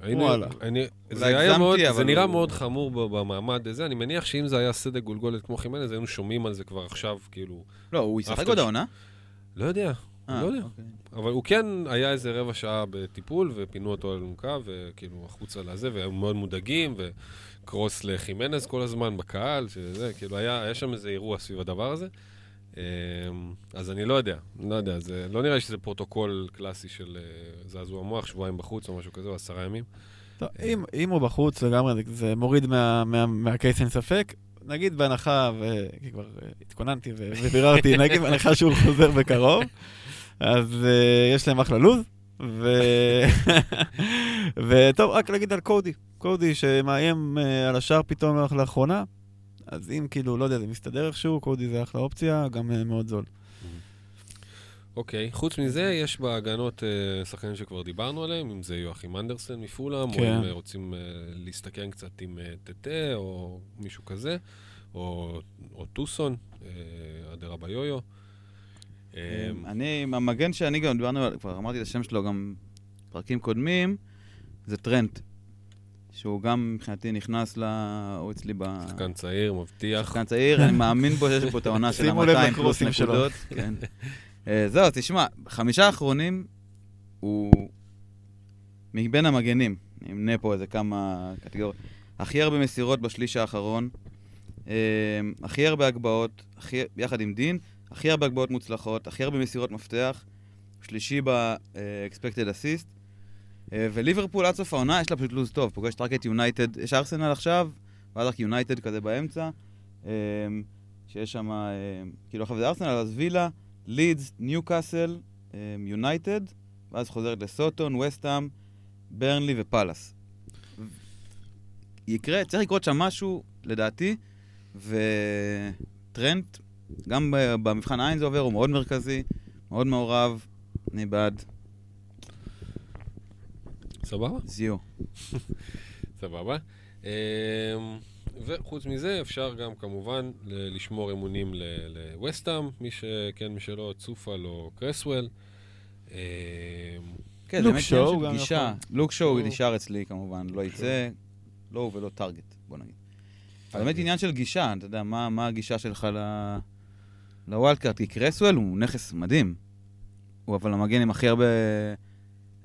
היינו, וואלה. אני, זה היה מאוד, זה נראה הוא- מאוד חמור ב- במעמד הזה. אני מניח שאם זה היה סדק גולגולת כמו חימנז, היינו שומעים על זה כבר עכשיו, כאילו, לא, הוא ישחק עוד העונה? לא יודע, אה, לא יודע. אוקיי. אבל הוא כן היה איזה רבע שעה בטיפול, ופינו אותו על אלונקה, וכאילו החוצה לזה, והיו מאוד מודאגים, וקרוס לחימנז כל הזמן בקהל, שזה, כאילו היה, היה שם איזה אירוע סביב הדבר הזה. אמ, אז אני לא יודע, לא יודע, זה, לא נראה לי שזה פרוטוקול קלאסי של אה, זעזוע מוח, שבועיים בחוץ או משהו כזה, או עשרה ימים. טוב, אם, אם הוא בחוץ לגמרי, זה, זה מוריד מה, מה, מה case אין ספק. נגיד בהנחה, ו... כי כבר אה, התכוננתי ו- וביררתי, נגיד בהנחה שהוא חוזר בקרוב, אז אה, יש להם אחלה לו"ז. ו... וטוב, רק להגיד על קודי. קודי שמאיים אה, על השאר פתאום לאחרונה, אז אם כאילו, לא יודע, זה מסתדר איכשהו, קודי זה אחלה אופציה, גם uh, מאוד זול. אוקיי, חוץ מזה, יש בהגנות אה, שחקנים שכבר דיברנו עליהם, אם זה יואכים אנדרסן מפולאם, או כן. אם אה, רוצים אה, להסתכן קצת עם אה, טטה, או מישהו כזה, או או טוסון, אה, אדרה ביויו. אה, אני, המגן שאני גם דיברנו, כבר אמרתי את השם שלו גם בפרקים קודמים, זה טרנט. שהוא גם מבחינתי נכנס ל... הוא אצלי ב... שחקן צעיר, מבטיח. שחקן צעיר, אני מאמין בו שיש בו את העונה של שימו לב ה-200 פלוס. נקודות. כן. אה, זהו, תשמע, חמישה האחרונים הוא מבין המגנים. אני אמנה פה איזה כמה קטגוריות. הכי הרבה מסירות בשליש האחרון, אה, הכי הרבה הגבהות, הכי- יחד עם דין, הכי הרבה הגבהות מוצלחות, הכי הרבה מסירות מפתח, שלישי ב-expected assist, אה, וליברפול עד סוף העונה, יש לה פשוט לוז טוב, פוגשת רק את יונייטד, יש ארסנל עכשיו, ואז רק יונייטד כזה באמצע, אה, שיש שם, אה, כאילו אחרי זה ארסנל, אז וילה, לידס, ניו קאסל, אה, יונייטד, ואז חוזרת לסוטון, ווסטהאם, ברנלי ופאלאס. יקרה, צריך לקרות שם משהו, לדעתי, וטרנט, גם במבחן עין זה עובר, הוא מאוד מרכזי, מאוד מעורב, אני בעד סבבה? זיו. סבבה. אמ, וחוץ מזה, אפשר גם כמובן ל- לשמור אמונים לווסטאם, מי שכן, מי שלא, צופל או קרסוול. אמ, כן, לוק שואו גם גישה. יכול. לוק שואו שואו. נשאר אצלי כמובן, לא יצא, לא הוא ולא טארגט, בוא נגיד. באמת עניין של גישה, אתה יודע, מה מה הגישה שלך ל- לווילד קארט? כי קרסוול הוא נכס מדהים. הוא אבל המגן עם הכי הרבה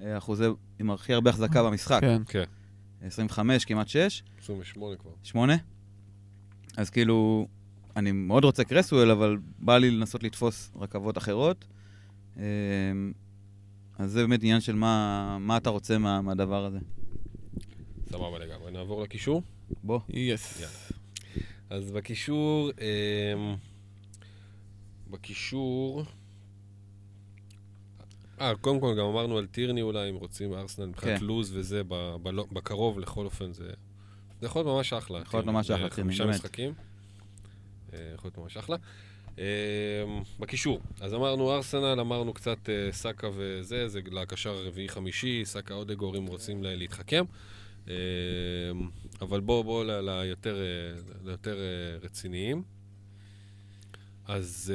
אחוזי, עם הכי הרבה החזקה במשחק. כן. כן, 25, כמעט 6, 28 כבר. 8. אז כאילו, אני מאוד רוצה קרסוול, אבל בא לי לנסות לתפוס רכבות אחרות. אה, אז זה באמת עניין של מה, מה אתה רוצה מה, מהדבר הזה. סבבה לגמרי. נעבור לקישור. בוא. יס. יאללה. אז בקישור, אמ, בקישור... אה, קודם כל גם אמרנו על טירני אולי, אם רוצים, ארסנל מבחינת כן. לוז וזה, ב- בלא- בקרוב לכל אופן זה... זה יכול להיות ממש אחלה. יכול להיות. ממש אחלה, טירני, חמישה באמת. משחקים. אה, יכול להיות ממש אחלה. אמ, בקישור, אז אמרנו ארסנל, אמרנו קצת אה, סאקה וזה, זה לקשר הרביעי-חמישי, סאקה אודגור אם רוצים לה- להתחכם. אבל בואו בוא ל- ליותר, אה, ליותר אה, רציניים. אז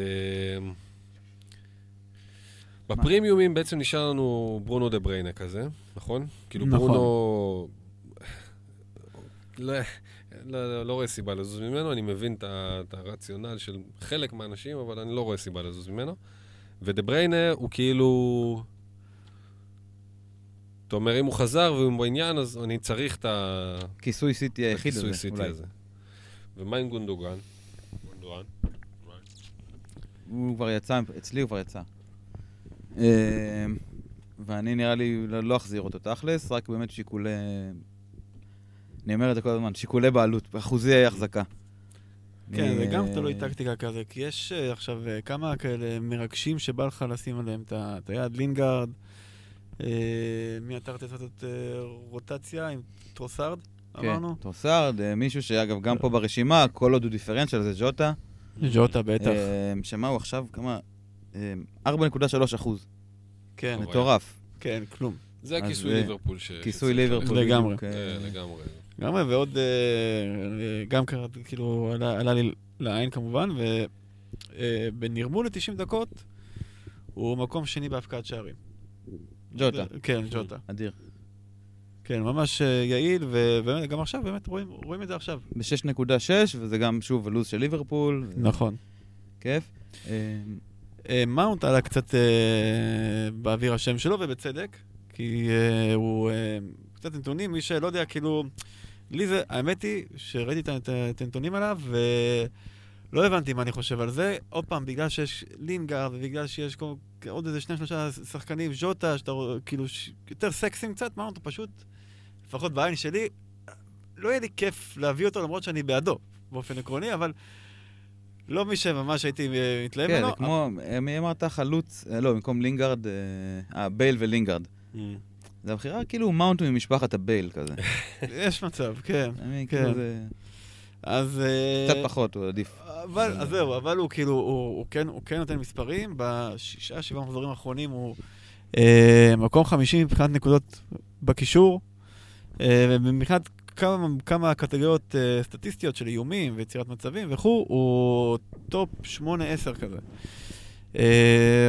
בפרימיומים בעצם נשאר לנו ברונו דה בריינה כזה, נכון? כאילו נכון. ברונו... לא, לא, לא רואה סיבה לזוז ממנו, אני מבין את, הרציונל של חלק מהאנשים, אבל אני לא רואה סיבה לזוז ממנו. ודה בריינה הוא כאילו... אתה אומר, אם הוא חזר והוא בעניין, אז אני צריך את ה... כיסוי סיטי היחיד הזה, סיטי אולי. הזה. ומה עם גונדוגן? גונדואן? הוא כבר יצא, אצלי הוא כבר יצא. אה, ואני נראה לי לא לא אחזיר אותו תכלס, רק באמת שיקולי... אני אומר את זה כל הזמן, שיקולי בעלות, אחוזי החזקה. כן, זה גם אה, תלוי טקטיקה כזה, כי יש אה, עכשיו כמה כאלה מרגשים שבא לך לשים עליהם את את היד, לינגארד, מי אתה רוצה לעשות אה, רוטציה עם טרוסארד, אמרנו? כן, טרוסארד, מישהו שאגב, גם פה ברשימה, כל עוד הוא דיפרנציאל זה ג'וטה. ג'וטה בטח, שמה הוא עכשיו, כמה? אה, 4.3 אחוז. כן. מטורף. כן, כלום. זה הכיסוי זה- ליברפול ש... כיסוי ליברפול. לגמרי. אה, כן, לגמרי. לגמרי, ועוד, אה, אה, גם קראת, כאילו, עלה, לי לעין כמובן, ובנרמול ל-90 דקות, הוא מקום שני בהפקעת שערים. ג'וטה, כן, ג'וטה. אדיר. כן, ממש אה, יעיל, ובאמת, גם עכשיו, באמת, רואים, רואים את זה עכשיו. ב-6.6, וזה גם, שוב, הלו"ז של ליברפול. נכון. כיף. אה, מאונט עלה קצת אה, באוויר השם שלו, ובצדק, כי אה, הוא קצת נתונים, מי שלא יודע, כאילו, לי זה, האמת היא שראיתי את הנתונים עליו, ולא הבנתי מה אני חושב על זה. עוד פעם, בגלל שיש לינגארד, ובגלל שיש כל- עוד איזה שניים שלושה שחקנים, ז'וטה, שאתה כאילו, ש- יותר סקסיים קצת, מאונט הוא פשוט, לפחות בעין שלי, לא יהיה לי כיף להביא אותו, למרות שאני בעדו, באופן עקרוני, אבל... לא מי שממש הייתי אה, מתלהב כן, ממנו. זה כמו, אה, מי אמרת חלוץ? אה, לא, במקום לינגארד, אה, בייל ולינגארד. אממ. זה הבחירה כאילו מאונט ממשפחת הבייל כזה. יש מצב, כן. כן. כאילו זה... אז... קצת פחות, הוא עדיף. אבל, אז זהו, אבל הוא כאילו, הוא, הוא, כן, הוא כן נותן מספרים, בשישה, שבעה מחזורים האחרונים הוא אה, מקום חמישי מבחינת נקודות בקישור, אה, ומבחינת כמה, כמה קטגוריות אה, סטטיסטיות של איומים ויצירת מצבים וכו', הוא top 8-10 כזה. אה,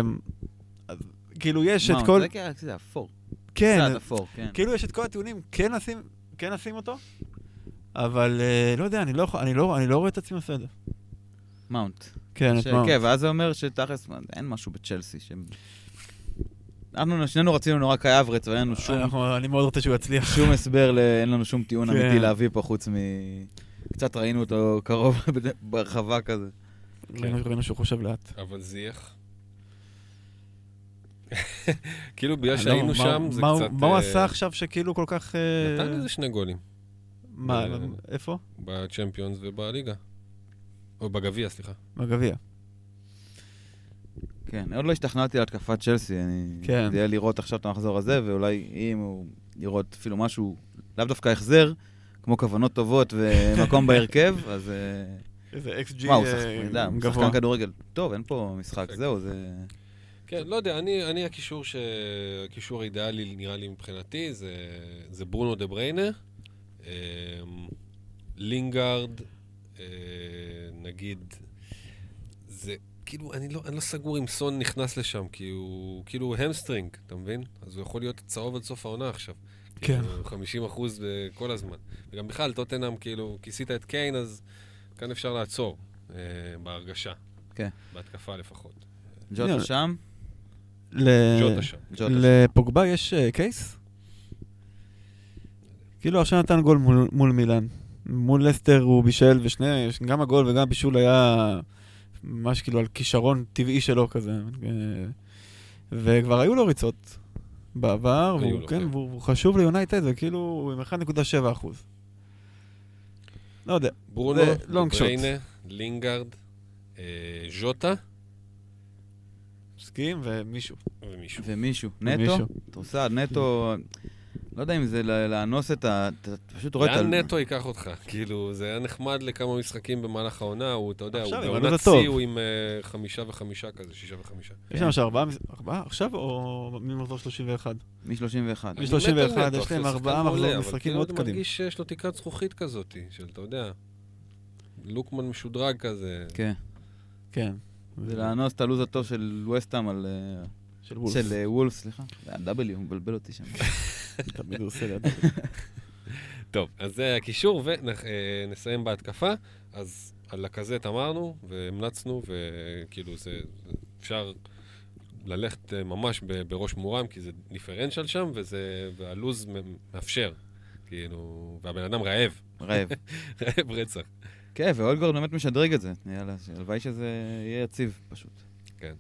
אז, כאילו יש מה, את כל... זה כאילו זה אפור. כן, קצת אפור, כן. כאילו יש את כל הטיעונים, כן לשים, כן לשים אותו, אבל אה, לא יודע, אני לא, אני, לא, אני לא רואה את עצמי עושה את זה. מאונט. כן, את מאונט. כן, ואז זה אומר שתכלס, מה, אין משהו בצ'לסי שהם... אנחנו שנינו רצינו נורא קאי אברץ, ואין לנו שום, אנחנו- אני מאוד רוצה שהוא יצליח. שום הסבר, ל- אין לנו שום טיעון כן. אמיתי להביא פה, חוץ מ... קצת ראינו אותו קרוב ברחבה כזה. ראינו ראינו שהוא חושב לאט. אבל זייח. כאילו בגלל לא, שהיינו מה- שם, זה קצת... מה הוא אה, עשה עכשיו שכאילו כל כך... אה, נתן איזה שני גולים מה, אה, איפה? בצ'מפיונס ובליגה. או בגביע, סליחה. בגביע. כן, עוד לא השתכנעתי על התקפת צ'לסי, אני... כן. זה יהיה לראות עכשיו את המחזור הזה, ואולי אם הוא לראות אפילו משהו, לאו דווקא החזר, כמו כוונות טובות ומקום בהרכב, אז... אה, איזה אקס ג'י מה, הוא גבוה. שחקן כדורגל. טוב, אין פה משחק, משחק. זהו, זה... כן, לא יודע, אני, אני הקישור, ש... הקישור האידיאלי נראה לי מבחינתי, זה, זה ברונו דה בריינה, אה, לינגארד, אה, נגיד, זה כאילו, אני לא, אני לא סגור אם סון נכנס לשם, כי הוא כאילו hamstring, אתה מבין? אז הוא יכול להיות צהוב עד סוף העונה עכשיו. כן. כאילו, 50 אחוז כל הזמן. וגם בכלל, טוטנאם, כאילו, כיסית את קיין, אז כאן אפשר לעצור, אה, בהרגשה. כן. בהתקפה לפחות. ג'וטה. שם, ל- ג'וטה שם. לפוגבה יש אה, קייס? כאילו עכשיו נתן גול מול- מול מילאן. מול לסטר הוא בישל, ושני, גם הגול וגם הבישול היה ממש כאילו על כישרון טבעי שלו כזה. אה, וכבר היו לו ריצות בעבר, והוא, לו, כן, כן. והוא והוא חשוב ליונייטד, וכאילו הוא עם 1.7 אחוז. לא יודע. ברונו, shot. בריינה, לינגארד, אה, ז'וטה מסכים, ומישהו. ומישהו. ומישהו. נטו? טרוסד, נטו... לא יודע אם זה לאנוס את ה... אתה פשוט רואה את ה... לאן נטו ייקח אותך? כאילו, זה היה נחמד לכמה משחקים במהלך העונה, הוא, אתה יודע, הוא בעונת. שיא, הוא עם אה, חמישה וחמישה כזה, שישה וחמישה. יש לנו שארבעה, ארבעה עכשיו או ממחזור 31? מ-31. מ- 31, אני מת על נטו, יש אחי, להם ארבעה אבל משחקים כאילו מאוד אני קדימים. מרגיש שיש לו תקרת זכוכית כזאת, של, אתה יודע, לוקמן משודרג כזה. כן. כן. זה לאנוס את הלו"ז הטוב של וסטאם על... אה, של וולף. של אה, וולף, סליחה. זה היה W, הוא מבלבל אותי שם. תמיד עושה ליד. טוב, אז זה הקישור, ונסיים בהתקפה. אז על לקזט אמרנו, והמלצנו, וכאילו זה, אפשר ללכת אה, ממש בראש מורם, כי זה דיפרנציאל שם, וזה, והלו"ז מאפשר. כאילו, והבן אדם רעב, רעב. רעב רצח. כן, ואולגורד באמת משדרג את זה. יאללה, הלוואי שזה יהיה יציב, פשוט. אה,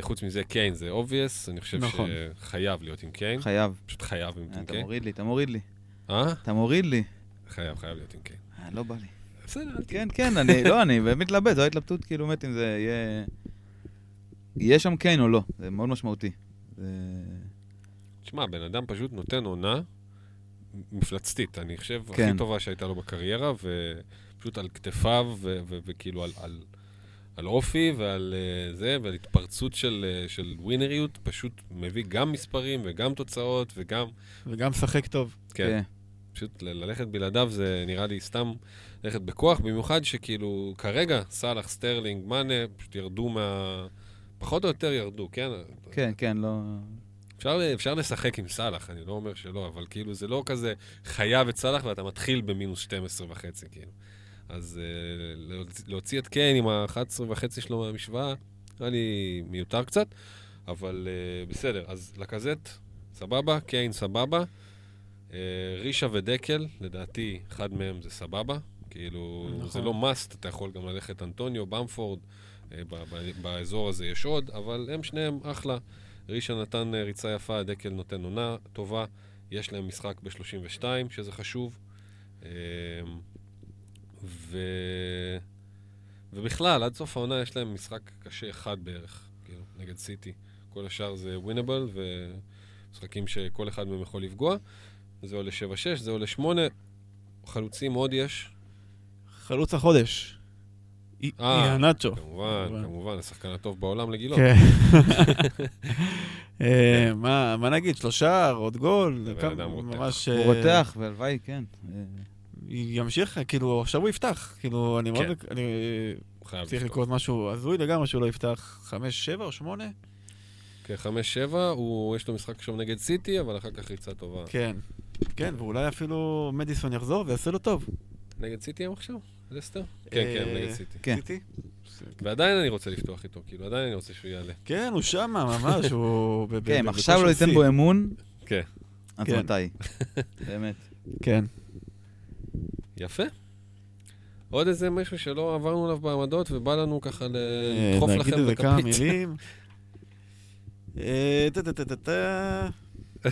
חוץ מזה, קיין זה obvious, אני חושב נכון. שחייב להיות עם קיין. חייב. פשוט חייב עם אה, אתה קיין. מוריד לי, אתה מוריד לי. אה? אתה מוריד לי. חייב, חייב להיות עם קיין. אה, לא בא לי. בסדר. כן, כן, אני, לא, אני באמת מתלבט, זו ההתלבטות, כאילו, באמת, אם זה יהיה... יהיה שם כן או לא, זה מאוד משמעותי. זה... תשמע, בן אדם פשוט נותן עונה מפלצתית, אני חושב, כן. הכי טובה שהייתה לו בקריירה, ופשוט על כתפיו, ו- ו- וכאילו על, על, אופי ועל uh, זה, ועל התפרצות של, uh, של ווינריות, פשוט מביא גם מספרים וגם תוצאות וגם, וגם משחק טוב. כן, פשוט ל- ללכת בלעדיו זה נראה לי סתם ללכת בכוח, במיוחד שכאילו כרגע סאלח, סטרלינג, מאנה, פשוט ירדו מה... פחות או יותר ירדו, כן? כן, כן, לא... אפשר, אפשר לשחק עם סאלח, אני לא אומר שלא, אבל כאילו זה לא כזה חייב את סאלח ואתה מתחיל במינוס 12 וחצי, כאילו. אז אה, להוציא, להוציא את קיין עם ה-11 וחצי שלו מהמשוואה, נראה לי מיותר קצת, אבל אה, בסדר, אז לקזט, סבבה, קיין, סבבה. Uh, רישה ודקל, לדעתי, אחד מהם זה סבבה. כאילו, נכון. זה לא must, אתה יכול גם ללכת אנטוניו, במפורד, uh, ב- ב- באזור הזה יש עוד, אבל הם שניהם אחלה. רישה נתן אה, ריצה יפה, דקל נותן עונה טובה, יש להם משחק ב-32, שזה חשוב. ו... ובכלל, עד סוף העונה יש להם משחק קשה אחד בערך, כאילו, נגד סיטי. כל השאר זה ווינבל, ומשחקים שכל אחד מהם יכול לפגוע. זה עולה 7-6, זה עולה 8. חלוצים עוד יש. חלוץ החודש. אה, איאנצ'ו. כמובן, כמובן, השחקן הטוב בעולם לגילו. כן. אה, מה מה נגיד, שלושה, עוד גול. ממש... הוא אה, רותח, והלוואי, כן. אה, ימשיך, כאילו, עכשיו הוא יפתח. כאילו, אני מאוד... כן. אני צריך. לקרות משהו הזוי לגמרי שהוא לא יפתח חמש, שבע או שמונה? כן, חמש, שבע, הוא- יש לו משחק עכשיו נגד סיטי, אבל אחר כך ריצה טובה. כן. כן, ואולי אפילו מדיסון יחזור ויעשה לו טוב. נגד סיטי הם עכשיו? לסטר? כן, כן, אה, נגד סיטי. כן. סיטי? ועדיין אני רוצה לפתוח איתו, כאילו, עדיין אני רוצה שהוא יעלה. כן, הוא שמה, ממש, הוא... כן, עכשיו לא ייתן. בו אמון, כן. אז כן. מתי? באמת. כן. יפה. עוד איזה משהו שלא עברנו עליו בעמדות, ובא לנו ככה לדחוף אה, נגיד לכם איזה כמה בכפית. מילים. אה, טה-טה-טה-טה.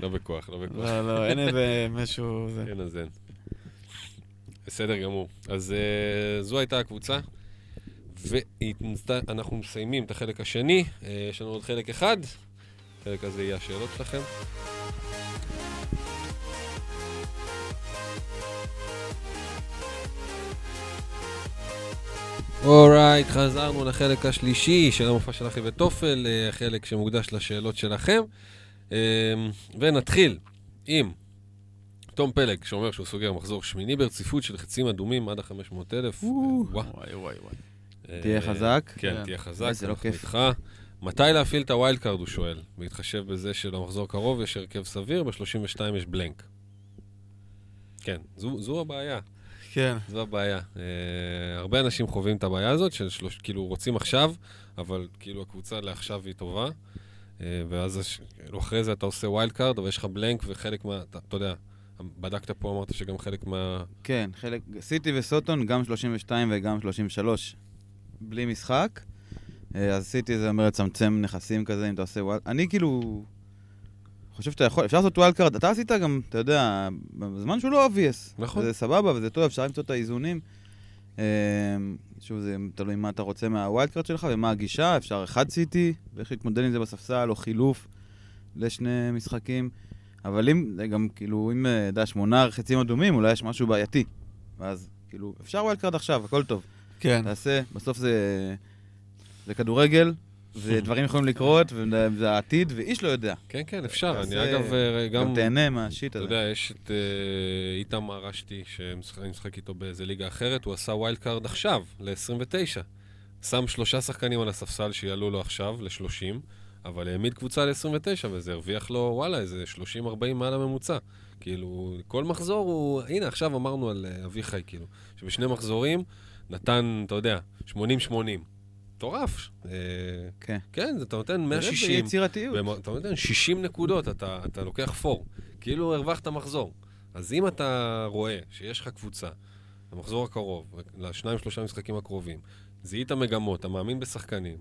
לא בכוח, לא בכוח. לא, לא, אין איזה משהו... אין אז אין. בסדר גמור. אז אה, זו הייתה הקבוצה, ואנחנו מסיימים את החלק השני. יש לנו עוד חלק אחד. החלק הזה יהיה השאלות שלכם. אורייט, חזרנו לחלק השלישי של המופע של אחי וטופל, אה, החלק שמוקדש לשאלות שלכם. אה, ונתחיל עם תום פלג, שאומר שהוא סוגר מחזור שמיני ברציפות של חצים אדומים עד ה-500 אלף. או. וואו. וואי, וואי, וואי. תהיה אה, חזק. כן, כן. תהיה חזק. איזה לא אנחנו כיף. איתך. מתי להפעיל את ה wild card, הוא שואל. בהתחשב בזה שלמחזור הקרוב יש הרכב סביר, ב-32 יש blank. כן, זו, זו הבעיה. כן. זו הבעיה. אה, הרבה אנשים חווים את הבעיה הזאת, של שלוש, כאילו רוצים עכשיו, אבל כאילו הקבוצה לעכשיו היא טובה, אה, ואז כאילו אחרי זה אתה עושה wild card, אבל יש לך blank וחלק מה... אתה, אתה יודע, בדקת פה, אמרת שגם חלק מה... כן, חלק, סיטי וסוטון, גם 32 וגם 33, בלי משחק. אה, אז סיטי זה אומר לצמצם נכסים כזה, אם אתה עושה וואל... אני כאילו... חושב שאתה יכול, אפשר לעשות wild card, אתה עשית גם, אתה יודע, בזמן שהוא לא obvious. נכון. זה סבבה וזה טוב, אפשר למצוא את האיזונים. אה, שוב, זה תלוי מה אתה רוצה מה wild card שלך ומה הגישה, אפשר אחד סיטי, ואיך להתמודד עם זה בספסל, או חילוף לשני משחקים. אבל אם, זה גם כאילו, אם, אה, אתה יודע, שמונה חצים אדומים, אולי יש משהו בעייתי. ואז, כאילו, אפשר wild card עכשיו, הכל טוב. כן. תעשה, בסוף זה, זה כדורגל, ודברים יכולים לקרות, וזה העתיד, ואיש לא יודע. כן, כן, אפשר. אני תעשה- אגב, אה, גם... גם תהנה מהשיט אתה הזה. יודע, יש את אה, איתמר רשתי, שאני משחק איתו באיזה ליגה אחרת, הוא עשה wild card עכשיו, ל-29. שם שלושה שחקנים על הספסל שיעלו לו עכשיו, ל-30, אבל העמיד קבוצה ל-29, וזה הרוויח לו, וואלה, איזה 30-40 מעל הממוצע. כאילו, כל מחזור הוא... הנה, עכשיו אמרנו על אה, אביחי, כאילו, שבשני מחזורים נתן, אתה יודע, 80-80. מטורף. אה, כן. כן, אתה נותן 160. באמת ביצירתיות. במ- אתה נותן 60 נקודות, אתה, אתה לוקח פור. כאילו הרווחת מחזור. אז אם אתה רואה שיש לך קבוצה, למחזור הקרוב, לשניים שלושה משחקים הקרובים, זיהית מגמות, אתה מאמין בשחקנים,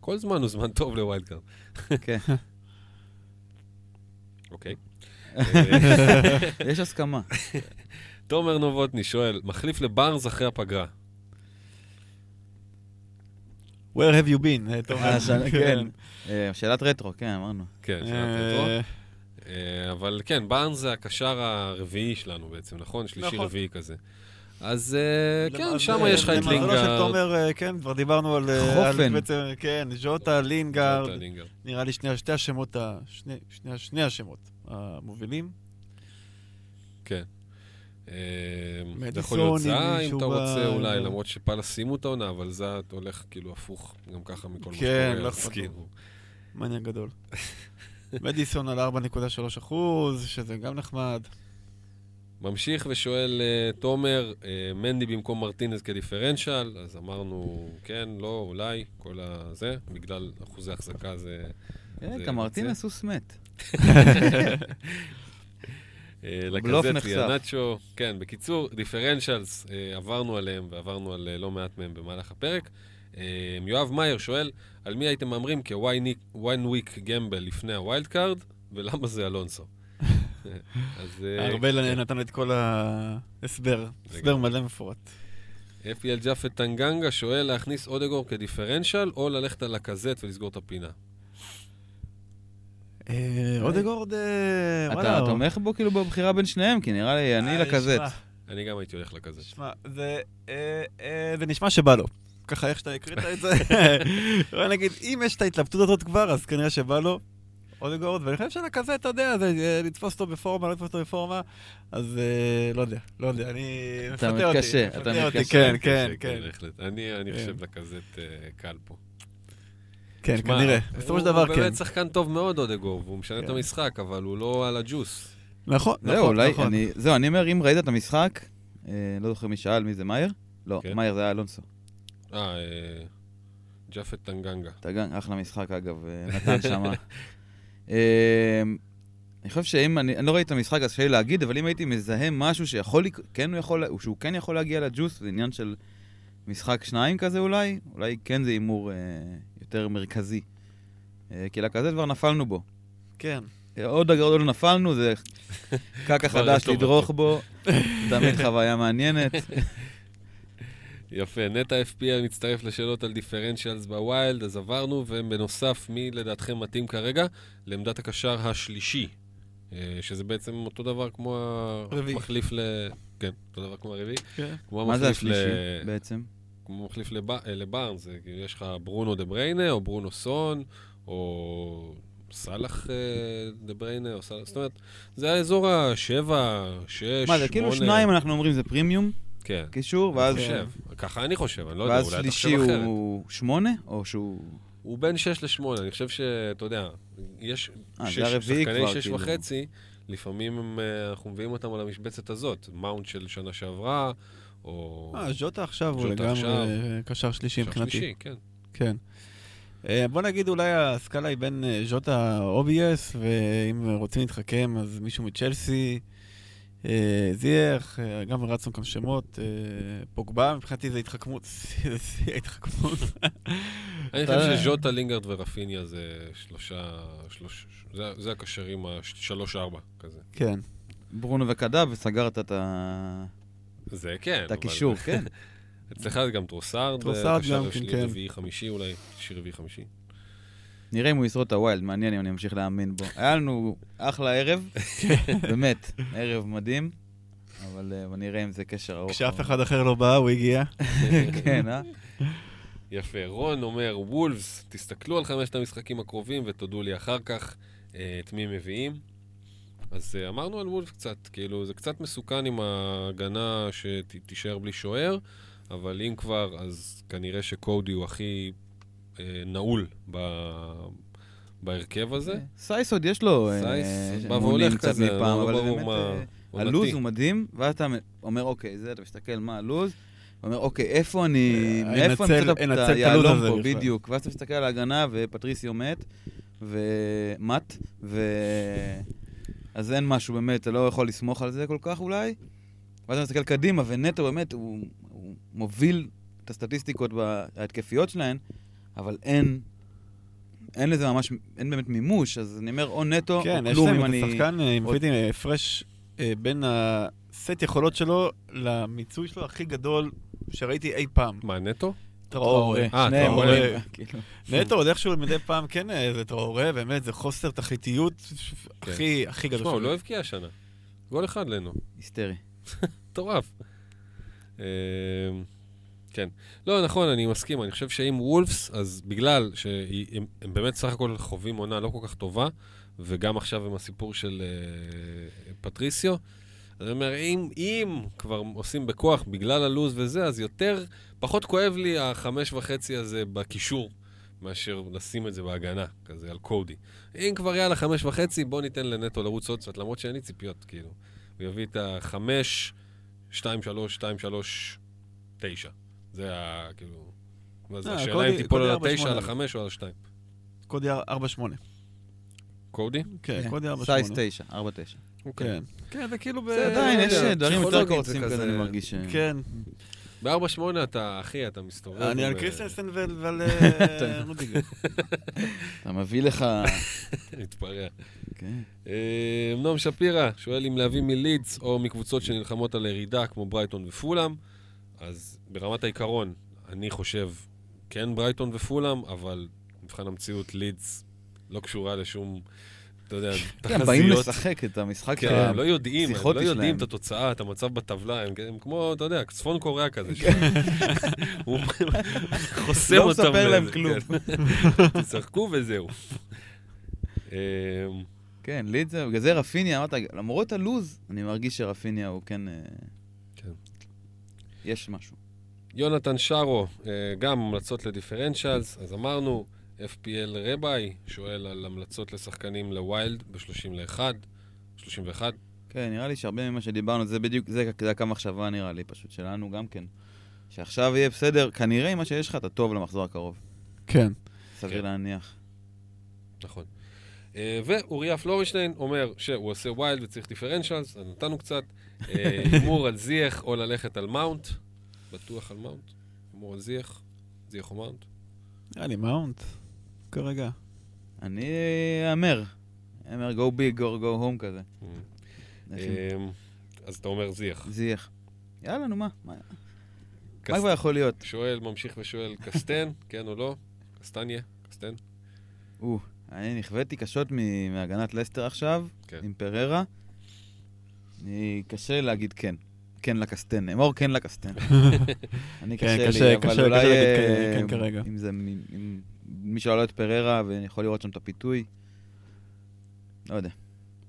כל זמן הוא זמן טוב ל wild card. כן. אוקיי. יש הסכמה. תומר נובוטני שואל, מחליף לבארנס אחרי הפגרה. Where have you been? אה? אה, שנה- כן. אה, שאלת רטרו, כן, אמרנו. כן, שאלת. אה, אבל כן, בארנס זה הקשר הרביעי שלנו בעצם, נכון? שלישי נכון. רביעי כזה. אז כן, שם יש לך את מזלו של לינגארד. תומר, אה, כן, כבר דיברנו על... חופן. בעצם, כן, ז'וטה, לינגארד. נראה לי שני, השמות, שני השמות המובילים. כן. אה, זה מדיסון, יכול להיות זאהה אם אתה רוצה אולי, למרות שפאלאס סיימו את העונה, אבל זאהה הולך כאילו הפוך גם ככה מכל מה כן, שקורה. לא לו. כאילו, מעניין גדול. מדיסון על 4.3 אחוז, שזה גם נחמד. ממשיך ושואל אה, תומר, אה, מנדי במקום מרטינז כדיפרנציאל, אז אמרנו כן, לא, אולי, כל הזה, בגלל אחוזי החזקה זה... כן, זה כמרטין יוצא. הסוס מת. אה, לקזט. איאנצ'ו, כן, בקיצור, דיפרנציאלס, אה, עברנו עליהם ועברנו על אה, לא מעט מהם במהלך הפרק. יואב מאייר שואל, על מי הייתם מהמרים כ-one week gamble לפני ה wild card, ולמה זה אלונסו? אז... ארבל כן. נתן את כל ההסבר, הסבר מלא מפורט. FPL ג'אפט טנגנגה שואל להכניס אודגור כדיפרנציאל, או ללכת על הקזט ולסגור את הפינה. אה, אודגורד, אה, וואלה. אתה תומך בו כאילו בבחירה בין שניהם? כי נראה לי, אני אה, לקזט. אני גם הייתי הולך לכזה. שמע, זה, אה, אה, נשמע שבא לו. ככה איך שאתה הקראת את זה. בוא נגיד, אם יש את ההתלבטות הזאת כבר, אז כנראה שבא לו. אודגורד, ואני חושב שלכזה, אתה יודע, זה אה, לתפוס אותו בפורמה, לא לתפוס אותו בפורמה, אז אה, לא יודע, לא יודע, אני... אתה מתקשה, אתה מתקשה. כן, כן, כן, כן. בהחלט. אני כן. חושב לכזאת אה, קל פה. כן, שמע, כנראה. בסופו של דבר, הוא כן. באמת שחקן טוב מאוד, אודגור, והוא משנה את כן. המשחק, אבל הוא לא על הג'וס. נכון, זהו, נכון, אולי, נכון. אני, זהו, אני אומר, אם ראית את המשחק, אה, לא זוכר מי שאל, מי זה, מאייר? לא, כן. מאייר זה היה אלונסו. אה, אה, ג'אפט טנגנגה. גם, אחלה משחק אגב, אה, נתן שמה. אה, אני חושב שאם, אני, אני לא ראיתי את המשחק אז קשה לי להגיד, אבל אם הייתי מזהה משהו שיכול, כן הוא יכול, שהוא כן יכול להגיע לג'וס, זה עניין של משחק שניים כזה אולי, אולי כן זה הימור אה, יותר מרכזי. אה, כי לכזה כבר נפלנו בו. כן. אה, עוד עוד לא נפלנו, זה כבר חדש לדרוך. בו, תמיד חוויה מעניינת. יפה, נטע FPL מצטרף לשאלות על דיפרנציאלס ב wild, אז עברנו, ובנוסף, מי לדעתכם מתאים כרגע? לעמדת הקשר השלישי, אה, שזה בעצם אותו דבר כמו רביעי. המחליף ל... כן, אותו דבר כמו הרביעי. כן. כמו מה זה השלישי ל- בעצם? כמו מחליף לב... לבארנס, כאילו יש לך ברונו דה ברוינה, או ברונו סון, או סאלח אה, דה בריינה, או סאלח, זאת אומרת, זה האזור השבע, שש, שמונה. מה זה, כאילו שניים אנחנו אומרים זה פרימיום, כן, קישור, אני ואז חושב, ככה אני חושב, אני לא יודע, ואז אולי אתה שלישי חושב אחרת. הוא שמונה, או שהוא... הוא בין 6 ל-8, אני חושב שאתה יודע, יש אה, שש- שחקני כבר, 6 כאילו. וחצי, לפעמים אה, אנחנו מביאים אותם על המשבצת הזאת, מאונט של שנה שעברה, או... אה, ז'וטה עכשיו הוא לגמרי קשר שלישי מבחינתי. שלישי, כן. כן. אה, בוא נגיד אולי הסקאלה היא בין אה, ז'וטה ובייס, ואם רוצים להתחכם אז מישהו מצ'לסי, אה, זייח, גם רצנו כמה שמות, פוגבה, מבחינתי זה התחכמות, זה שיא ההתחכמות. אני חושב שז'וטה, לינגרד ורפיניה זה שלושה, שלוש, זה, זה הקשרים השלוש-ארבע כזה. כן. ברונו וקדב, וסגרת את ה- זה כן, את הקישור, כן. אצלך זה גם טרוסארד, טרוסארד הקשר גם כן, כן. רביעי חמישי אולי, שלישי רביעי חמישי. נראה אם הוא ישרוד את ה wild, מעניין אם אני אמשיך להאמין בו. היה לנו אחלה ערב, באמת, ערב מדהים, אבל אה, נראה אם זה קשר ארוך. כשאף אחד אחר לא בא, הוא הגיע. כן, אה? יפה. רון אומר, וולפס, תסתכלו על חמשת המשחקים הקרובים ותודו לי אחר כך אה, את מי מביאים. אז אה, אמרנו על וולפס קצת, כאילו, זה קצת מסוכן עם ההגנה שתישאר בלי שוער, אבל אם כבר, אז כנראה שקודי הוא הכי אה, נעול ב... בהרכב הזה. סייס עוד יש לו אה, סייס בא אמונים והולך קצת כזה, מפעם, לא אבל ברור באמת, מה... אה. הלו"ז הוא מדהים, ואז אתה אומר, אוקיי, זה, אתה מסתכל מה הלו"ז, ואומר, אוקיי, איפה אני, אה, מאיפה אני מצא את היהלום פה. בדיוק. ואז אתה מסתכל על ההגנה, ופטריסיו מת, ומט, ו... אז אין משהו באמת, אתה לא יכול לסמוך על זה כל כך אולי. ואז אתה מסתכל קדימה, ונטו באמת, הוא, הוא מוביל את הסטטיסטיקות ההתקפיות שלהן, אבל אין, אין לזה ממש, אין באמת מימוש, אז אני אומר, או נטו, כן, או יש כלום, להם אם את אני... השחקן, אה, עם עוד- פיטי, הפרש אה, בין הסט יכולות שלו למיצוי שלו הכי גדול שראיתי אי פעם. מה, נטו? טראורי. אה, שניהם טראורי. עולים, כאילו. נטו, עוד איכשהו מדי פעם כן אה, זה טראורי, באמת, זה חוסר תכליתיות כן. הכי הכי גדול תשמע, הוא. לא הבקיע השנה. גול אחד לנו. היסטרי. מטורף. אה, כן. לא, נכון, אני מסכים. אני חושב שאם וולפס, אז בגלל שהם הם באמת סך הכל חווים עונה לא כל כך טובה, וגם עכשיו עם הסיפור של אה, פטריסיו, אני אומר, אם, אם כבר עושים בכוח בגלל הלוז וזה, אז יותר, פחות כואב לי החמש וחצי הזה בקישור, מאשר לשים את זה בהגנה, כזה על קודי. אם כבר יאללה חמש וחצי, בוא ניתן לנטו לרוץ עוד קצת, למרות שאין לי ציפיות, כאילו. הוא יביא את החמש, שתיים, שלוש, שתיים, שלוש, תשע. זה ה... כאילו... מה זה, אה, השאלה קודי- אם תיפול על התשע, 4-8. על החמש או על השתיים. קודי 4-8. קודי? כן, קודי 4-8. סייס 9, 4-9. אוקיי. כן. כן, זה כאילו ב... זה עדיין, יש דברים יותר זה קורצים כזה- אני מרגיש. כן. ב-4-8 אתה, אחי, אתה מסתובב. אני על קריסטנסן ועל- אה, רודיגר. אתה מביא לך... מתפרע. כן. אה, נועם שפירא שואל אם להביא מלידס או מקבוצות שנלחמות על הירידה, כמו ברייטון ופולאם. אז ברמת העיקרון, אני חושב, כן ברייטון ופולאם, אבל מבחן המציאות לידס לא קשורה לשום אתה יודע, כן, באים תחזיות. לשחק את המשחק כן, שלהם. לא יודעים, הם לא יודעים. את התוצאה, את המצב בטבלה, הם הם כמו, אתה יודע, צפון קוריאה כזה. הוא חוסם לא אותם. מספר להם כלום. כן. תשחקו וזהו. אמ, כן, לי את זה, בגלל זה רפיניה, אמרת, למרות הלוז, אני מרגיש שרפיניה הוא כן... אה, כן. יש משהו. יונתן שרו, אה, גם המלצות לדיפרנציאלס, אז אמרנו, FPL רביי שואל על המלצות לשחקנים לוויילד ב-31, 31. כן, נראה לי שהרבה ממה שדיברנו, זה בדיוק, זה, זה הקו מחשבה נראה לי, פשוט שלנו גם כן. שעכשיו יהיה בסדר, כנראה עם מה שיש לך, אתה טוב למחזור הקרוב. כן. סביר כן. להניח. נכון. אה, ואוריה פלורשטיין אומר שהוא עושה wild וצריך דיפרנציאלס, אז נתנו קצת. אה, הימור על זייח או ללכת על מאונט. בטוח על מאונט. הימור על זייח. זייח או מאונט. נראה לי מאונט, כרגע. אני אאמר. אאמר go big or go home כזה. אה, אז אתה אומר זייח. זייח. יאללה, נו מה? מה כבר יכול להיות? שואל, ממשיך ושואל, קסטן, כן או לא? קסטניה? קסטן? או, אני נכוויתי קשות מ- מהגנת לסטר עכשיו, כן. עם פררה. אני קשה להגיד כן. כן לקסטן. אמור כן לקסטן. אני כן, קשה קשה- לי, אבל קשה- אולי... קשה להגיד אה, כן כרגע. אם זה... אם מי שעולה את פררה ואני יכול לראות שם את הפיתוי. לא יודע.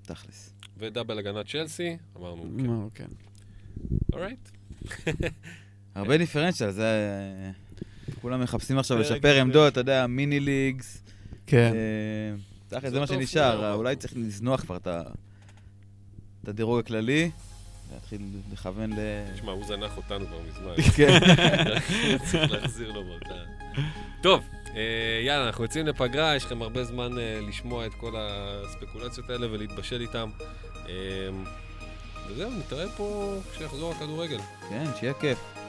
תכלס. ודאבל הגנת צ'לסי, אמרנו, כן. מה, כן. אורייט. הרבה דיפרנציאל, זה... כולם מחפשים עכשיו לשפר זה- עמדות, אתה יודע, מיני ליגס. כן. אה, זה זה מה שנשאר, סבבה. אולי צריך לזנוח כבר את הדירוג הכללי, להתחיל לכוון ל... תשמע, הוא זנח אותנו כבר מזמן. כן. צריך להחזיר לו באותה... טוב, יאללה, אנחנו יוצאים לפגרה, יש לכם הרבה זמן אה, לשמוע את כל הספקולציות האלה ולהתבשל איתם. אה, וזהו, נתראה פה כשיחזור הכדורגל. כן, שיהיה כיף.